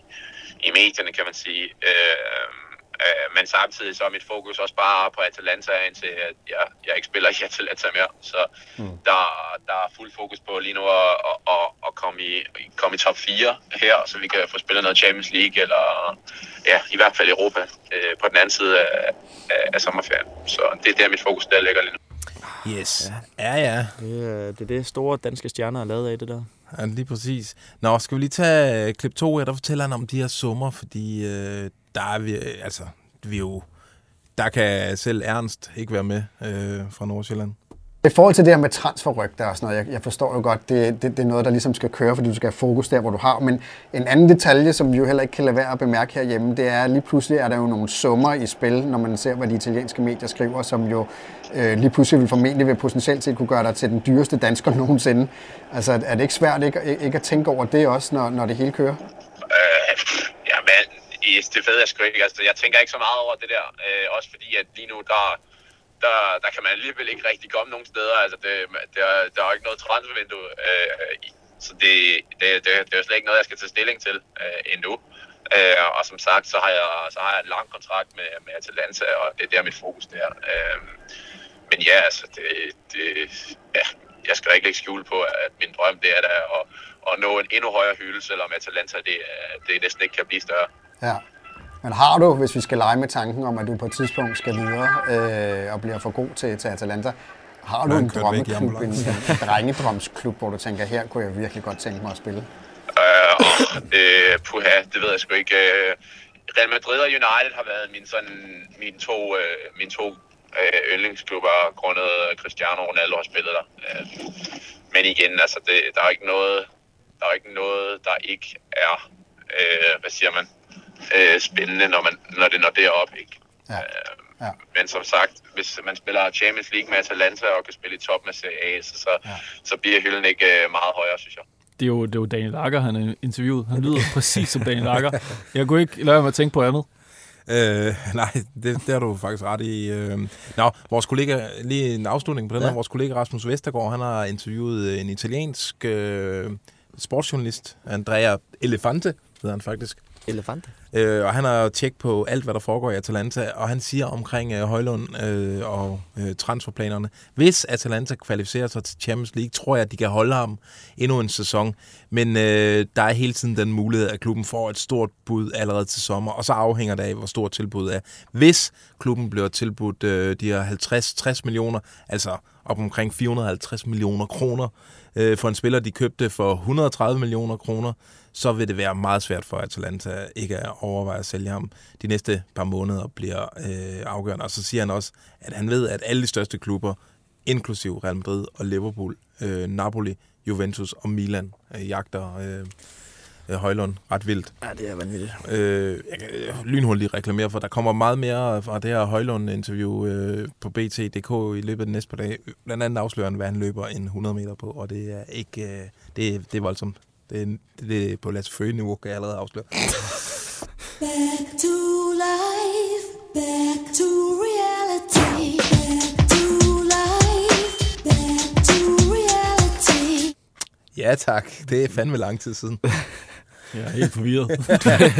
Speaker 12: i medierne, kan man sige. Øh, øh, men samtidig så er mit fokus også bare på Atalanta, indtil at jeg, jeg ikke spiller i Atalanta mere. Så mm. der, der er fuld fokus på lige nu at, at, at, at komme, i, komme i top 4 her, så vi kan få spillet noget Champions League, eller ja, i hvert fald Europa, øh, på den anden side af, af, af sommerferien. Så det er der, mit fokus der ligger lige nu.
Speaker 2: Yes. Ja, ja.
Speaker 3: Det, er- det er det store danske stjerner er lavet af, det der.
Speaker 2: Ja, lige præcis. Nå, skal vi lige tage øh, klip 2 her, der fortæller han om de her summer, fordi øh, der er vi, øh, altså, vi er jo, der kan selv Ernst ikke være med øh, fra Nordsjælland.
Speaker 11: I forhold til det her med transferrygter og sådan noget, jeg, jeg forstår jo godt, det, det, det er noget, der ligesom skal køre, fordi du skal have fokus der, hvor du har. Men en anden detalje, som vi jo heller ikke kan lade være at bemærke herhjemme, det er, at lige pludselig er der jo nogle summer i spil, når man ser, hvad de italienske medier skriver, som jo øh, lige pludselig vil formentlig vil potentielt set kunne gøre dig til den dyreste dansker nogensinde. Altså er det ikke svært ikke, ikke at tænke over det også, når, når det hele kører?
Speaker 12: Øh, ja, men i- det ved jeg sgu ikke. Altså, jeg tænker ikke så meget over det der. Øh, også fordi, at lige nu, der, der, der kan man alligevel ikke rigtig komme nogen steder. Altså, det, der, der er jo ikke noget transfervindue. Øh, i- så det, det, det, det er jo slet ikke noget, jeg skal tage stilling til øh, endnu. Øh, og som sagt, så har jeg, så har jeg en lang kontrakt med, med Atalanta, og det er der mit fokus der. Øh, men ja, altså, det, det, ja, jeg skal ikke lægge skjul på, at min drøm det er da at, at nå en endnu højere hylde, selvom Atalanta det, er- det næsten ikke kan blive større.
Speaker 11: Ja. Men har du, hvis vi skal lege med tanken om, at du på et tidspunkt skal videre øh, og bliver for god til, til Atalanta, har du en drømmeklub, en, en drengedrømsklub, hvor du tænker, her kunne jeg virkelig godt tænke mig at spille?
Speaker 12: Øh, og, øh, puha, det ved jeg sgu ikke. Øh, Real Madrid og United har været mine, sådan, mine to, øh, mine to øh, yndlingsklubber, grundet Cristiano Ronaldo har spillet der. Øh, men igen, altså, det, der er ikke noget, der er ikke noget, der ikke er, øh, hvad siger man, øh, spændende, når, man, når det når derop, ikke?
Speaker 11: Ja.
Speaker 12: Øh,
Speaker 11: Ja.
Speaker 12: Men som sagt, hvis man spiller Champions League med Atalanta og kan spille i top med Serie A, så, så, ja. så bliver hylden ikke øh, meget højere, synes jeg.
Speaker 4: Det er jo, det er jo Daniel Lager, han er interviewet. Han lyder præcis som Daniel Lager. Jeg kunne ikke lade med at tænke på andet.
Speaker 2: Øh, nej, det, det har du faktisk ret i. Øh. Nå, vores kollega, lige en afslutning på den
Speaker 11: Ja.
Speaker 2: her, vores kollega Rasmus Vestergaard, han har interviewet en italiensk øh, sportsjournalist, Andrea Elefante, hedder han faktisk.
Speaker 3: Elefante.
Speaker 2: Øh, og han har tjekket på alt, hvad der foregår i Atalanta, og han siger omkring øh, Højlund øh, og øh, transferplanerne, hvis Atalanta kvalificerer sig til Champions League, tror jeg, at de kan holde ham endnu en sæson. Men øh, der er hele tiden den mulighed, at klubben får et stort bud allerede til sommer, og så afhænger det af, hvor stort tilbuddet er. Hvis klubben bliver tilbudt øh, de her 50-60 millioner, altså op omkring 450 millioner kroner, øh, for en spiller, de købte for 130 millioner kroner, så vil det være meget svært for Atalanta ikke at overveje at sælge ham. De næste par måneder bliver øh, afgørende. Og så siger han også, at han ved, at alle de største klubber, inklusiv Real Madrid og Liverpool, øh, Napoli, Juventus og Milan, øh, jagter øh, øh, Højlund ret vildt.
Speaker 3: Ja, det er vanvittigt.
Speaker 2: Øh, jeg kan øh, lynhurtigt lige reklamere for, der kommer meget mere fra det her Højlund-interview øh, på BT.dk i løbet af de næste par dage. Blandt andet afslører han, hvad han løber en 100 meter på, og det er ikke, øh, det, er- det er voldsomt. Det er, det, det er på Lasse Føge-niveau, kan jeg allerede afsløre.
Speaker 7: Back to life, back to reality, back to life, back to reality.
Speaker 2: Ja tak, det er fandme lang tid siden.
Speaker 4: Jeg er helt forvirret.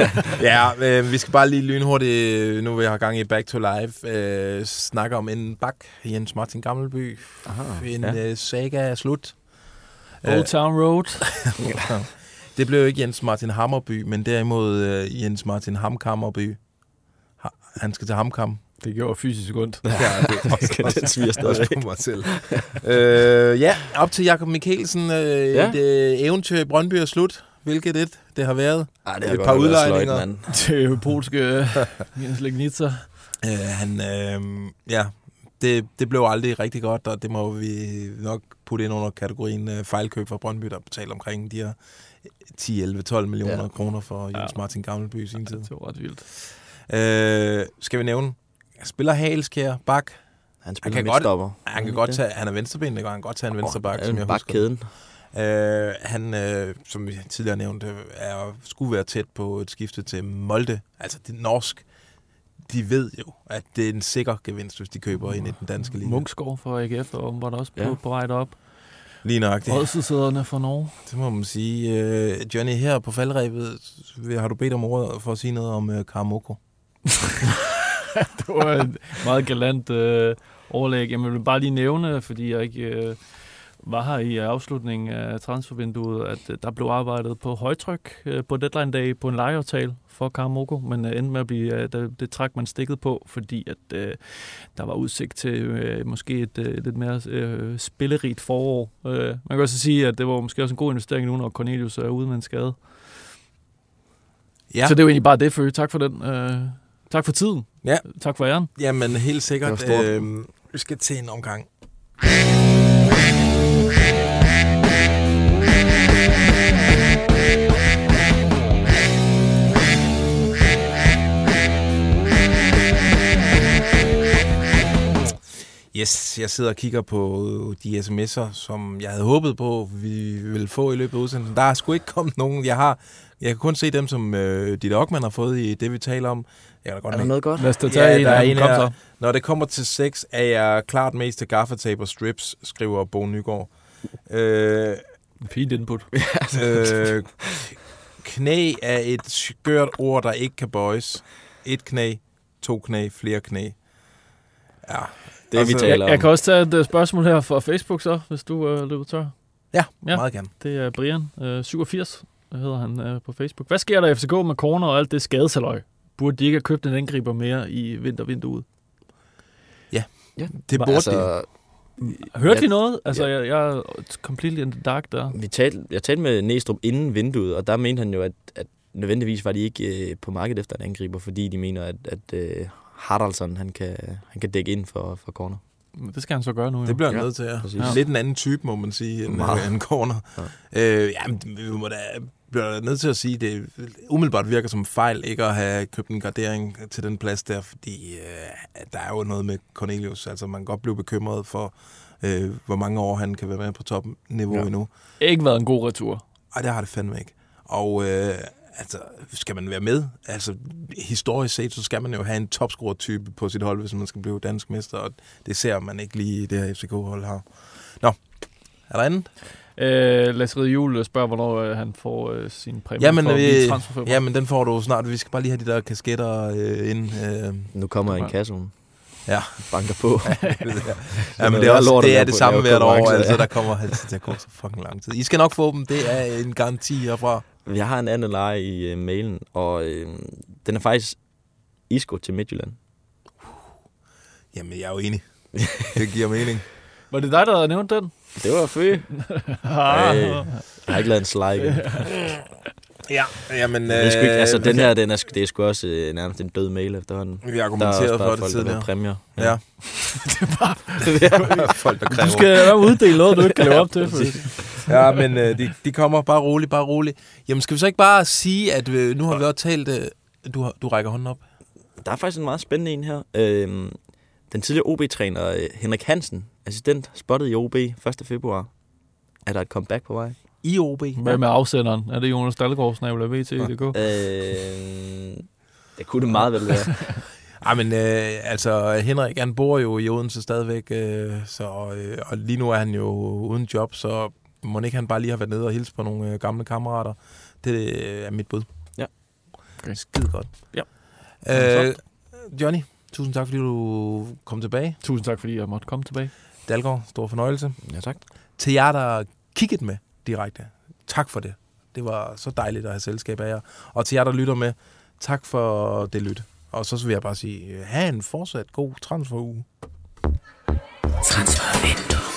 Speaker 2: ja, øh, vi skal bare lige lynhurtigt, øh, nu vi har gang i Back to Life, øh, snakke om en bak, Jens Martin Gammelby. Aha, en
Speaker 3: ja.
Speaker 2: øh, saga er slut.
Speaker 4: Old Town Road.
Speaker 2: Det blev jo ikke Jens Martin Hammerby, men derimod øh, Jens Martin Hamkammerby. Ha, han skal til Hamkam.
Speaker 4: Det gjorde fysisk ondt.
Speaker 2: Ja, det
Speaker 3: Skal den sviger stadigvæk?
Speaker 2: også på mig selv. øh, ja, op til Jakob Mikkelsen. Øh,
Speaker 3: Ja.
Speaker 2: Et øh, eventyr i Brøndby er slut. Hvilket et det har været.
Speaker 3: Ej, det
Speaker 2: Et
Speaker 3: har
Speaker 2: par
Speaker 3: nok været
Speaker 2: udlejninger.
Speaker 3: sløjt,
Speaker 4: er jo polske Jens Legnica.
Speaker 2: Øh, han, øh, ja, det, det blev aldrig rigtig godt, og det må vi nok putte ind under kategorien øh, fejlkøb fra Brøndby, der betalte omkring de her 10, 11, 12 millioner
Speaker 3: Ja.
Speaker 2: kroner for Jens
Speaker 4: Ja.
Speaker 2: Martin Gammelby i sin tid.
Speaker 4: Det var ret vildt.
Speaker 2: Øh, skal vi nævne? Spiller Haleskær, bak.
Speaker 3: Han
Speaker 2: Han
Speaker 3: spiller
Speaker 2: kan godt,
Speaker 3: midtstopper.
Speaker 2: han kan godt tage, han er venstreben, det kan han godt tage en venstre bak,
Speaker 3: Ja,
Speaker 2: som jeg husker.
Speaker 3: kæden.
Speaker 2: Øh, han, øh, som vi tidligere nævnte, er, skulle være tæt på et skifte til Molde. Altså, det norsk. De ved jo, at det er en sikker gevinst, hvis de køber ind i den danske liga.
Speaker 4: Munksgaard for AGF, og der også på,
Speaker 3: Ja.
Speaker 4: på vej derop.
Speaker 2: Lige nøjagtigt.
Speaker 4: Rådsæderne for Norge.
Speaker 2: Det må man sige. Øh, Johnny, her på faldrebet, har du bedt om ordet for at sige noget om øh, Karamoko?
Speaker 4: det var et meget galant øh, overlæg. Jamen, jeg vil bare lige nævne, fordi jeg ikke øh, var her i afslutningen af transfervinduet, at øh, der blev arbejdet på højtryk øh, på deadline day på en lejeaftale for Karamoko, men øh, endte med at blive, det, det træk man stikket på, fordi at øh, der var udsigt til øh, måske et øh, lidt mere øh, spillerigt forår. Øh, man kan også sige, at det var måske også en god investering nu, når Cornelius er ude med en skade.
Speaker 2: Ja.
Speaker 4: Så det er jo egentlig bare det, for Tak for den. Øh, tak for tiden.
Speaker 2: Ja.
Speaker 4: Tak for æren.
Speaker 2: Jamen, helt sikkert.
Speaker 3: Var.
Speaker 2: Øh, vi skal til en omgang. Yes, jeg sidder og kigger på de sms'er, som jeg havde håbet på, vi ville få i løbet af udsendelsen. Der er sgu ikke kommet nogen. Jeg har, jeg kan kun se dem, som øh, Ditte Ockmann har fået i det, vi taler om. Jeg da godt
Speaker 3: Er der noget godt?
Speaker 4: Lad os da tage
Speaker 2: Ja,
Speaker 4: en
Speaker 2: der er en
Speaker 4: Kom
Speaker 2: her.
Speaker 4: så.
Speaker 2: Når det kommer til sex, er jeg klart mest til gaffatape og strips, skriver Bo Nygaard. Øh,
Speaker 4: Fint input.
Speaker 2: øh, knæ er et skørt ord, der ikke kan bøjes. Et knæ, to knæ, flere knæ. Ja.
Speaker 3: Det, vi
Speaker 2: Altså,
Speaker 3: taler
Speaker 4: Jeg,
Speaker 3: om.
Speaker 4: jeg kan også tage et øh, spørgsmål her fra Facebook så, hvis du øh, løber tør.
Speaker 2: Ja,
Speaker 4: Ja.
Speaker 2: ja, meget gerne.
Speaker 4: Det er Brian, øh, 87, hedder han øh, på Facebook. Hvad sker der i FCK med corner og alt det skadesaløj? Burde de ikke have købt en angriber mere i vintervinduet?
Speaker 2: Det burde altså, de.
Speaker 4: Hørte
Speaker 3: Ja.
Speaker 4: vi noget? Altså, jeg, jeg er completely in the dark der.
Speaker 3: Vi talte, jeg talte med Næstrup inden vinduet, og der mente han jo, at, at nødvendigvis var de ikke øh, på markedet efter en angriber, fordi de mener, at, at øh, Haraldsson, han kan, han kan dække ind for, for corner.
Speaker 4: Men Det skal han så gøre nu. Jo.
Speaker 2: Det bliver han
Speaker 3: Ja,
Speaker 2: nødt til, ja.
Speaker 3: præcis.
Speaker 2: Lidt en anden type, må man sige, end
Speaker 3: Meget.
Speaker 2: øh, en corner. Ja. Øh, jamen, vi må da bliver nødt til at sige, at det umiddelbart virker som fejl ikke at have købt en gardering til den plads der, fordi øh, der er jo noget med Cornelius. Altså, man kan godt blive bekymret for, øh, hvor mange år han kan være med på topniveau
Speaker 3: Ja.
Speaker 2: endnu.
Speaker 4: Ikke været en god retur.
Speaker 2: Ej, det har det fandme ikke. Og øh, altså, skal man være med? Altså, historisk set, så skal man jo have en topscorer-type på sit hold, hvis man skal blive dansk mester, og det ser man ikke lige i det her FCK-hold her. Nå, er der andet?
Speaker 4: Øh, Lasse Ride Juhl spørger, hvornår øh, han får øh, sin præmie
Speaker 2: Jamen,
Speaker 4: for transferfebruar.
Speaker 2: jamen, den får du snart. Vi skal bare lige have de der kasketter øh, ind. Øh,
Speaker 3: Nu kommer en kasse,
Speaker 2: ja.
Speaker 3: banker på.
Speaker 2: ja, men det er, også,
Speaker 3: lort
Speaker 2: det, er det samme hvert år, altså
Speaker 3: ja.
Speaker 2: der kommer altid til at gå så fucking lang tid. I skal nok få dem, det er en garanti herfra.
Speaker 3: Jeg har en anden leje i øh, mailen, og øh, den er faktisk Isco til Midtjylland.
Speaker 2: Jamen, jeg er jo enig. Det giver mening.
Speaker 4: Var det dig, der havde nævnt den?
Speaker 3: Det var fø. Øh, jeg har ikke lavet en slide igen.
Speaker 2: Ja, jamen...
Speaker 3: Det er sgu ikke, altså,
Speaker 2: øh,
Speaker 3: den her, den er, det er sgu også øh, nærmest en død mail efterhånden.
Speaker 2: Vi
Speaker 3: Der er
Speaker 2: argumenterede
Speaker 3: også
Speaker 2: for
Speaker 3: bare
Speaker 2: det
Speaker 3: folk, der
Speaker 2: tidligere.
Speaker 3: laver præmier.
Speaker 2: Ja. Folk, der kræver.
Speaker 4: Du skal være uddele noget, du ikke kan leve op til. For
Speaker 2: Ja, men øh, de, de kommer bare roligt, bare roligt. Jamen, skal vi så ikke bare sige, at øh, nu har vi også talt... Øh, du, har- du rækker hånden op.
Speaker 3: Der er faktisk en meget spændende en her. Øhm, den tidligere OB-træner øh, Henrik Hansen, assistent, spottet i OB 1. februar. Er der et comeback på vej?
Speaker 2: I OB.
Speaker 4: Hvad med afsenderen? Er det Jonas Dahlgaard, snabel VT.dk?
Speaker 3: Øh, det kunne det meget vel være.
Speaker 2: Ej, men øh, altså, Henrik, han bor jo i Odense stadigvæk, øh, så, øh, og lige nu er han jo uden job, så må ikke han bare lige have været nede og hilse på nogle øh, gamle kammerater. Det øh, er mit bud.
Speaker 3: Ja.
Speaker 2: Okay. Skide godt.
Speaker 4: Ja.
Speaker 2: Øh, Johnny, tusind tak, fordi du kom tilbage.
Speaker 4: Tusind tak, fordi jeg måtte komme tilbage.
Speaker 2: Dalgaard, stor fornøjelse.
Speaker 3: Ja, tak.
Speaker 2: Til jer, der kiggede med direkte, tak for det. Det var så dejligt at have selskab af jer. Og til jer, der lytter med, tak for det lyt. Og så vil jeg bare sige, have en fortsat god transferuge.
Speaker 7: Transfervindue.